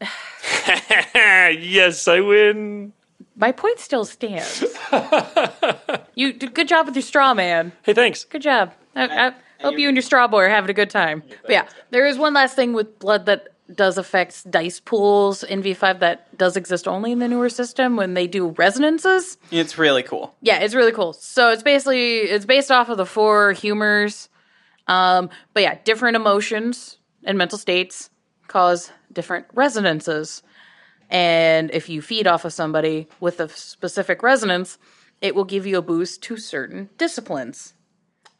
yes, I win. My point still stands. you did good job with your straw man. Hey, thanks. Good job. I, I hope you and your straw boy are having a good time. But yeah, there is one last thing with blood that does affect dice pools in V5 that does exist only in the newer system when they do resonances. It's really cool. Yeah, it's really cool. So it's basically it's based off of the four humors. Um, but yeah, different emotions and mental states cause different resonances. And if you feed off of somebody with a specific resonance, it will give you a boost to certain disciplines.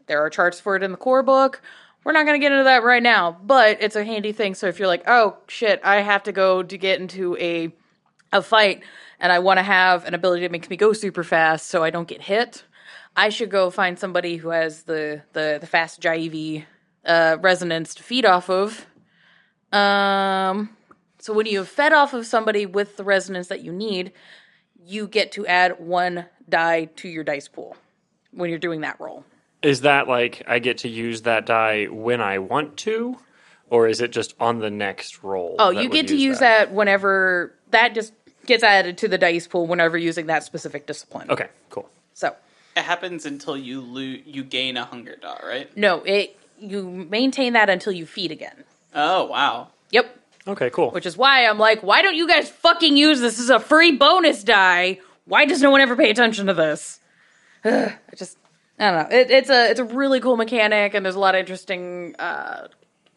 There are charts for it in the core book. We're not going to get into that right now, but it's a handy thing. So if you're like, oh shit, I have to go to get into a a fight and I want to have an ability that makes me go super fast so I don't get hit, I should go find somebody who has the the, the fast jive uh, resonance to feed off of. Um, so when you have fed off of somebody with the resonance that you need, you get to add one die to your dice pool when you're doing that roll. Is that like I get to use that die when I want to? Or is it just on the next roll? Oh, you get to use that whenever that just gets added to the dice pool whenever using that specific discipline. Okay, cool. So It happens until you lo- you gain a hunger dot, right? no, it you maintain that until you feed again. Oh wow. Yep. Okay, cool. Which is why I'm like, why don't you guys fucking use this as a free bonus die? Why does no one ever pay attention to this? Ugh, I just, I don't know. It, it's a it's a really cool mechanic, and there's a lot of interesting uh,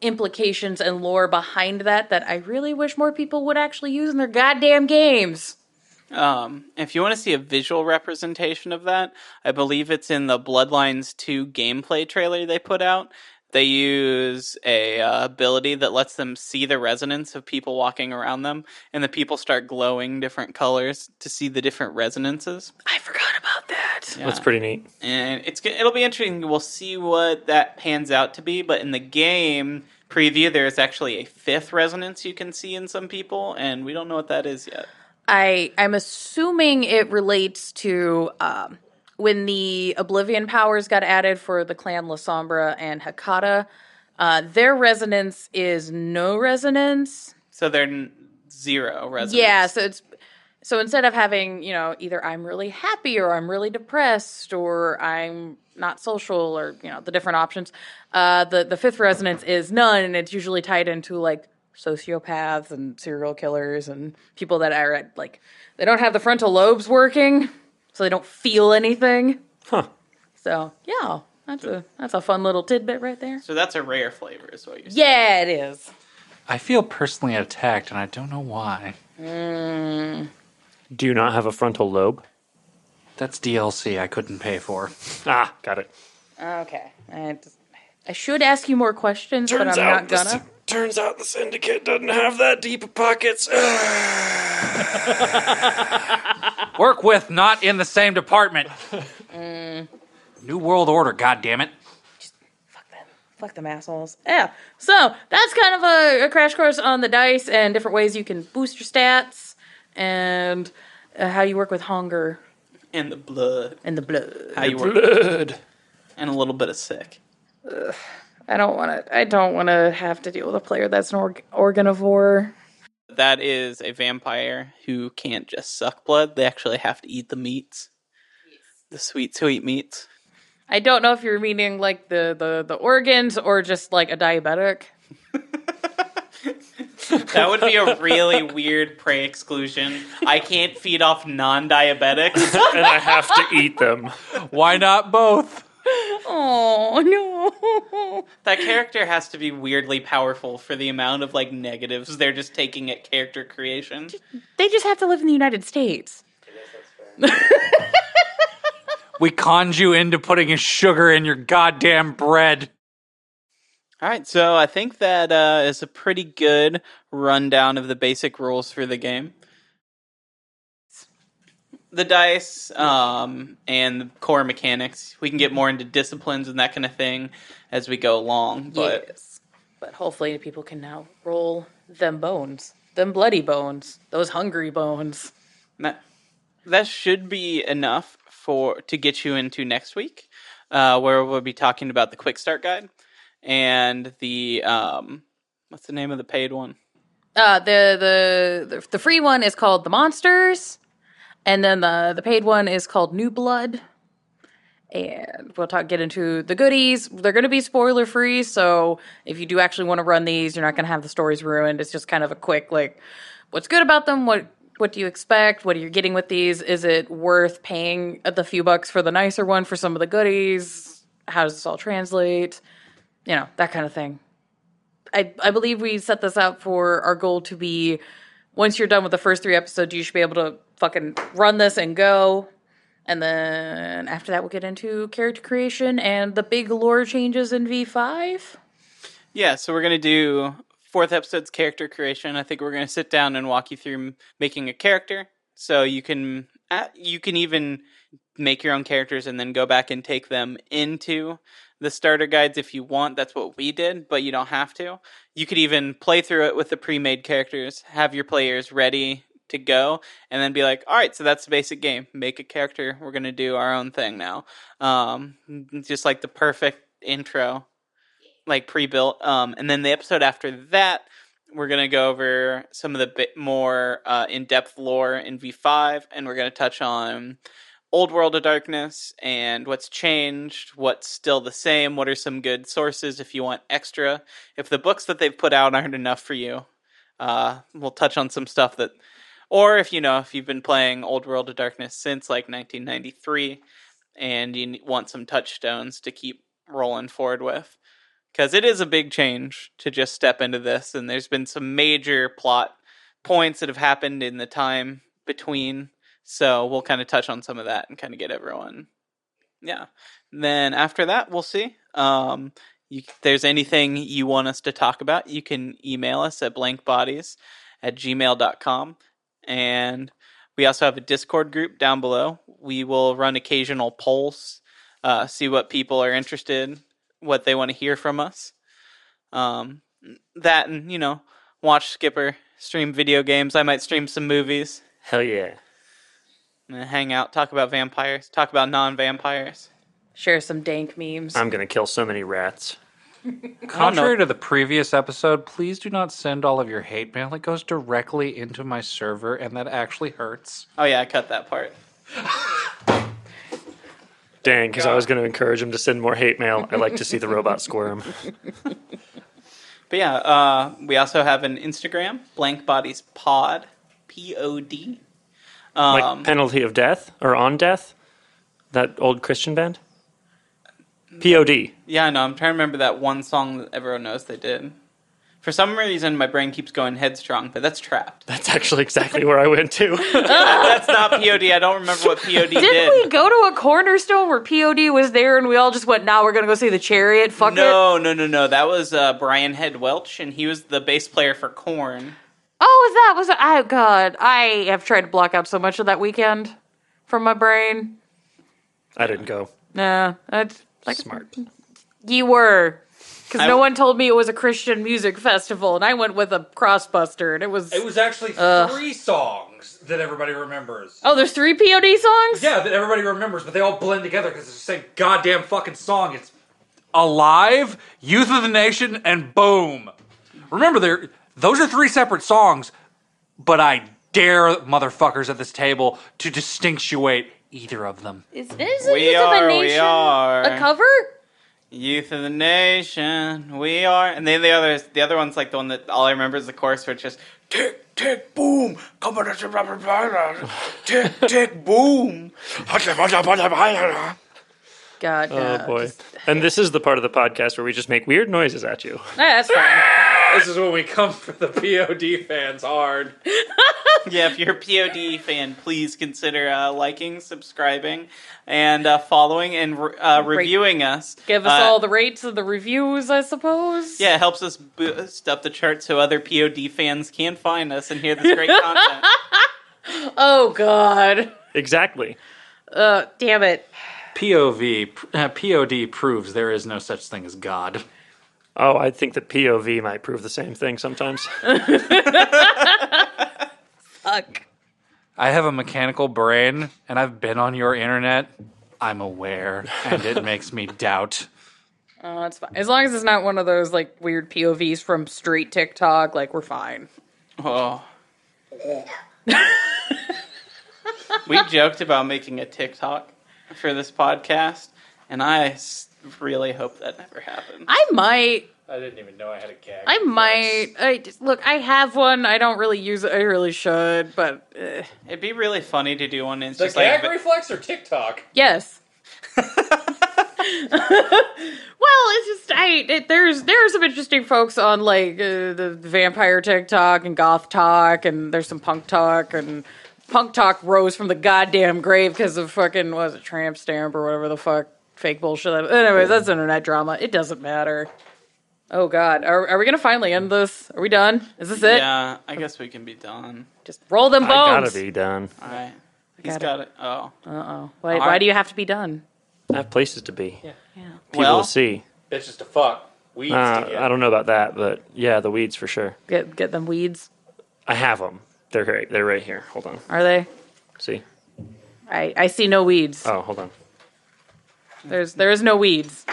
implications and lore behind that that I really wish more people would actually use in their goddamn games. Um, if you want to see a visual representation of that, I believe it's in the Bloodlines 2 gameplay trailer they put out. They use a uh, ability that lets them see the resonance of people walking around them, and the people start glowing different colors to see the different resonances. I forgot about that. That's pretty neat. and it's it'll be interesting. We'll see what that pans out to be. But in the game preview, there is actually a fifth resonance you can see in some people, and we don't know what that is yet. I I'm assuming it relates to um, when the Oblivion powers got added for the clan Lasombra and Hecata. Uh, their resonance is no resonance. So they're n- zero resonance. Yeah, so it's so instead of having you know either I'm really happy or I'm really depressed or I'm not social or you know the different options, uh, the the fifth resonance is none, and it's usually tied into like sociopaths and serial killers and people that are at, like they don't have the frontal lobes working, so they don't feel anything. Huh. So yeah, that's a that's a fun little tidbit right there. So that's a rare flavor, is what you're saying. Yeah, it is. I feel personally attacked, and I don't know why. Do you not have a frontal lobe? That's DLC I couldn't pay for. Ah, got it. Okay, I, just, I should ask you more questions, but I'm Turns not out the gonna. se- Turns out the syndicate doesn't have that deep of pockets. Work with, not in the same department. New World Order, God damn it! Fuck them. Fuck them assholes. Yeah. So that's kind of a, a crash course on the dice and different ways you can boost your stats and uh, how you work with hunger And the blood. and the blood. How you work. Blood. And a little bit of sick. I don't want to. I don't want to have to deal with a player that's an org- organivore. That is a vampire who can't just suck blood. They actually have to eat the meats. The sweet, sweet meats. I don't know if you're meaning like the the the organs or just like a diabetic. That would be a really weird prey exclusion. I can't feed off non diabetics. and I have to eat them. Why not both? Oh no! That character has to be weirdly powerful for the amount of like negatives they're just taking at character creation. they just have to live in the United States. We conned you into putting a sugar in your goddamn bread. All right, so I think that uh, is a pretty good rundown of the basic rules for the game. The dice um, and the core mechanics. We can get more into disciplines and that kind of thing as we go along. But yes, but hopefully people can now roll them bones, them bloody bones, those hungry bones. that, that should be enough for to get you into next week, uh, where we'll be talking about the quick start guide and the um, what's the name of the paid one? Uh, the, the the free one is called the monsters, and then the the paid one is called New Blood. And we'll talk get into the goodies. They're going to be spoiler free, so if you do actually want to run these, you're not going to have the stories ruined. It's just kind of a quick like, what's good about them? What what do you expect? What are you getting with these? Is it worth paying the few bucks for the nicer one for some of the goodies? How does this all translate? You know that kind of thing. I, I believe we set this out for our goal to be once you're done with the first three episodes, you should be able to fucking run this and go. And then after that, we'll get into character creation and the big lore changes in V5. Yeah, so we're gonna do fourth episode's character creation. I think we're gonna sit down and walk you through making a character, so you can uh, you can even make your own characters and then go back and take them into the starter guides if you want. That's what we did, but you don't have to. You could even play through it with the pre-made characters, have your players ready to go, and then be like, "All right, so that's the basic game. Make a character. We're gonna do our own thing now." Um, just like the perfect intro like pre-built um and then the episode after that we're going to go over some of the bit more uh, in-depth lore in v5 and we're going to touch on old world of darkness and what's changed what's still the same what are some good sources if you want extra. If the books that they've put out aren't enough for you uh, we'll touch on some stuff that or if you know if you've been playing old world of darkness since like 1993 and you want some touchstones to keep rolling forward with. Because it is a big change to just step into this and there's been some major plot points that have happened in the time between so we'll kind of touch on some of that and kind of get everyone yeah then after that we'll see um you, if there's anything you want us to talk about you can email us at blankbodies at gmail.com and we also have a discord group down below we will run occasional polls uh, see what people are interested what they want to hear from us. Um, that and you know, watch Skipper stream video games. I might stream some movies, Hell yeah. And hang out, talk about vampires, talk about non-vampires. Share some dank memes. I'm going to kill so many rats. Contrary to the previous episode, please do not send all of your hate mail. It goes directly into my server, and that actually hurts. Oh yeah, I cut that part. Dang, because I was going to encourage him to send more hate mail. I like to see the robot squirm. But yeah, uh, we also have an Instagram, Blank Bodies Pod, P O D. Like Um, penalty of death or on death? That old Christian band? POD. yeah, I know. I'm trying to remember that one song that everyone knows they did. For some reason, my brain keeps going headstrong, but that's Trapt. That's actually exactly where I went to. that's not POD. I don't remember what POD Didn't did. we go to a cornerstone where POD was there and we all just went, now we're going to go see the chariot? Fuck it. no, no, no, no. That was uh, Brian Head Welch, and he was the bass player for Korn. Oh, that? Was that? Oh, God. I have tried to block out so much of that weekend from my brain. I didn't go. Nah, that's like Smart. you were. Because no one told me it was a Christian music festival, and I went with a crossbuster, and it was. It was actually uh, three songs that everybody remembers. oh, there's three POD songs? Yeah, that everybody remembers, but they all blend together because it's the same goddamn fucking song. It's Alive, Youth of the Nation, and Boom. Remember, there those are three separate songs, but I dare motherfuckers at this table to distinguish either of them. Is, is We Youth of are, the we Nation are. a cover? Youth of the Nation, we are. And then the others, the other one's like the one that all I remember is the chorus, where it's just tick tick boom, come on, tick tick boom. God, Oh no, boy. just- And this is the part of the podcast where we just make weird noises at you. Nah, that's fine. This is when we come for the POD fans hard. Yeah, if you're a POD fan, please consider uh, liking, subscribing, and uh, following and uh, reviewing us. Give us Uh, all the rates and the reviews, I suppose. Yeah, it helps us boost up the chart so other POD fans can find us and hear this great content. Oh, God. Exactly. Uh, damn it. POV, uh, POD proves there is no such thing as God. Oh, I think that POV might prove the same thing sometimes. Fuck. I have a mechanical brain, and I've been on your internet. I'm aware, and it makes me doubt. Oh, that's fine. As long as it's not one of those, like, weird POVs from straight TikTok, like, we're fine. Oh. we joked about making a TikTok for this podcast, and I s- really hope that never happens. I might. I didn't even know I had a gag. I might. I just, look, I have one. I don't really use it. I really should, but uh, It'd be really funny to do one. And it's The just gag like reflex or TikTok? yes. well, it's just I. It, there's there are some interesting folks on like uh, the vampire TikTok and goth talk, and there's some punk talk and. Punk talk rose from the goddamn grave because of fucking was it tramp stamp or whatever the fuck fake bullshit. that- Anyways, that's internet drama. It doesn't matter. Oh God, are, are we gonna finally end this? Are we done? Is this it? yeah, I guess we can be done. Just roll them bones. I gotta be done. All right, he's Got it. got it. Oh, Uh oh. Why, All why right. do you have to be done? I have places to be. Yeah. yeah. People Well- to see. It's just a fuck. Weeds Uh, to. I don't know about that, but yeah, the weeds for sure. Get get them weeds. I have them. They're right. They're right here. Hold on. Are they? See? I I see no weeds. Oh, hold on. There's there is no weeds.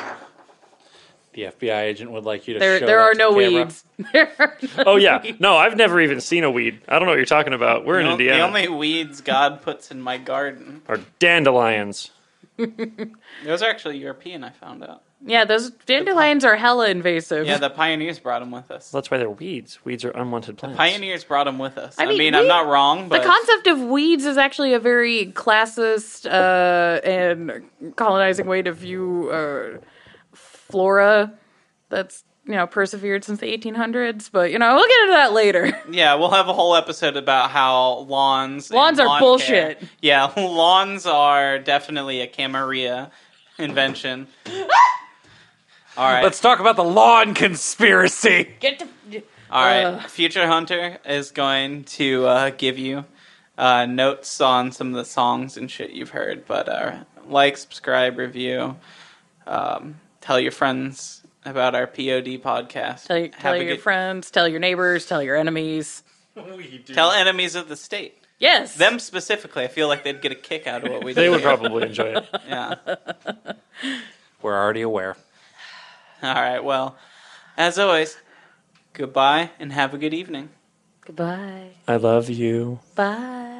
The FBI agent would like you to There show there that are to no camera. weeds. There are no Oh yeah. weeds. No, I've never even seen a weed. I don't know what you're talking about. We're in the, Indiana. the only weeds God puts in my garden. Are dandelions. Those are actually European. I found out. Yeah, those dandelions are hella invasive. Yeah, the pioneers brought them with us. That's why they're weeds. Weeds are unwanted plants. Pioneers brought them with us. I I mean, mean, I'm not wrong, the concept of weeds is actually a very classist uh, and colonizing way to view uh, flora. That's you know persevered since the 1800s, but you know we'll get into that later. yeah, we'll have a whole episode about how lawns Lawns are lawn bullshit. care- Yeah, lawns are definitely a Camarilla invention. All right, Let's talk about the lawn conspiracy. Get to all right. uh. Future Hunter is going to uh, give you uh, notes on some of the songs and shit you've heard, but uh, like, subscribe, review, um, tell your friends about our POD podcast. tell, your- tell your good- friends, tell your neighbors, tell your enemies. We. Tell enemies of the state. Yes, Them specifically, I feel like they'd get a kick out of what we do. They would here. probably enjoy it. Yeah. We're already aware. All right. Well, as always, goodbye and have a good evening. Goodbye. I love you. Bye.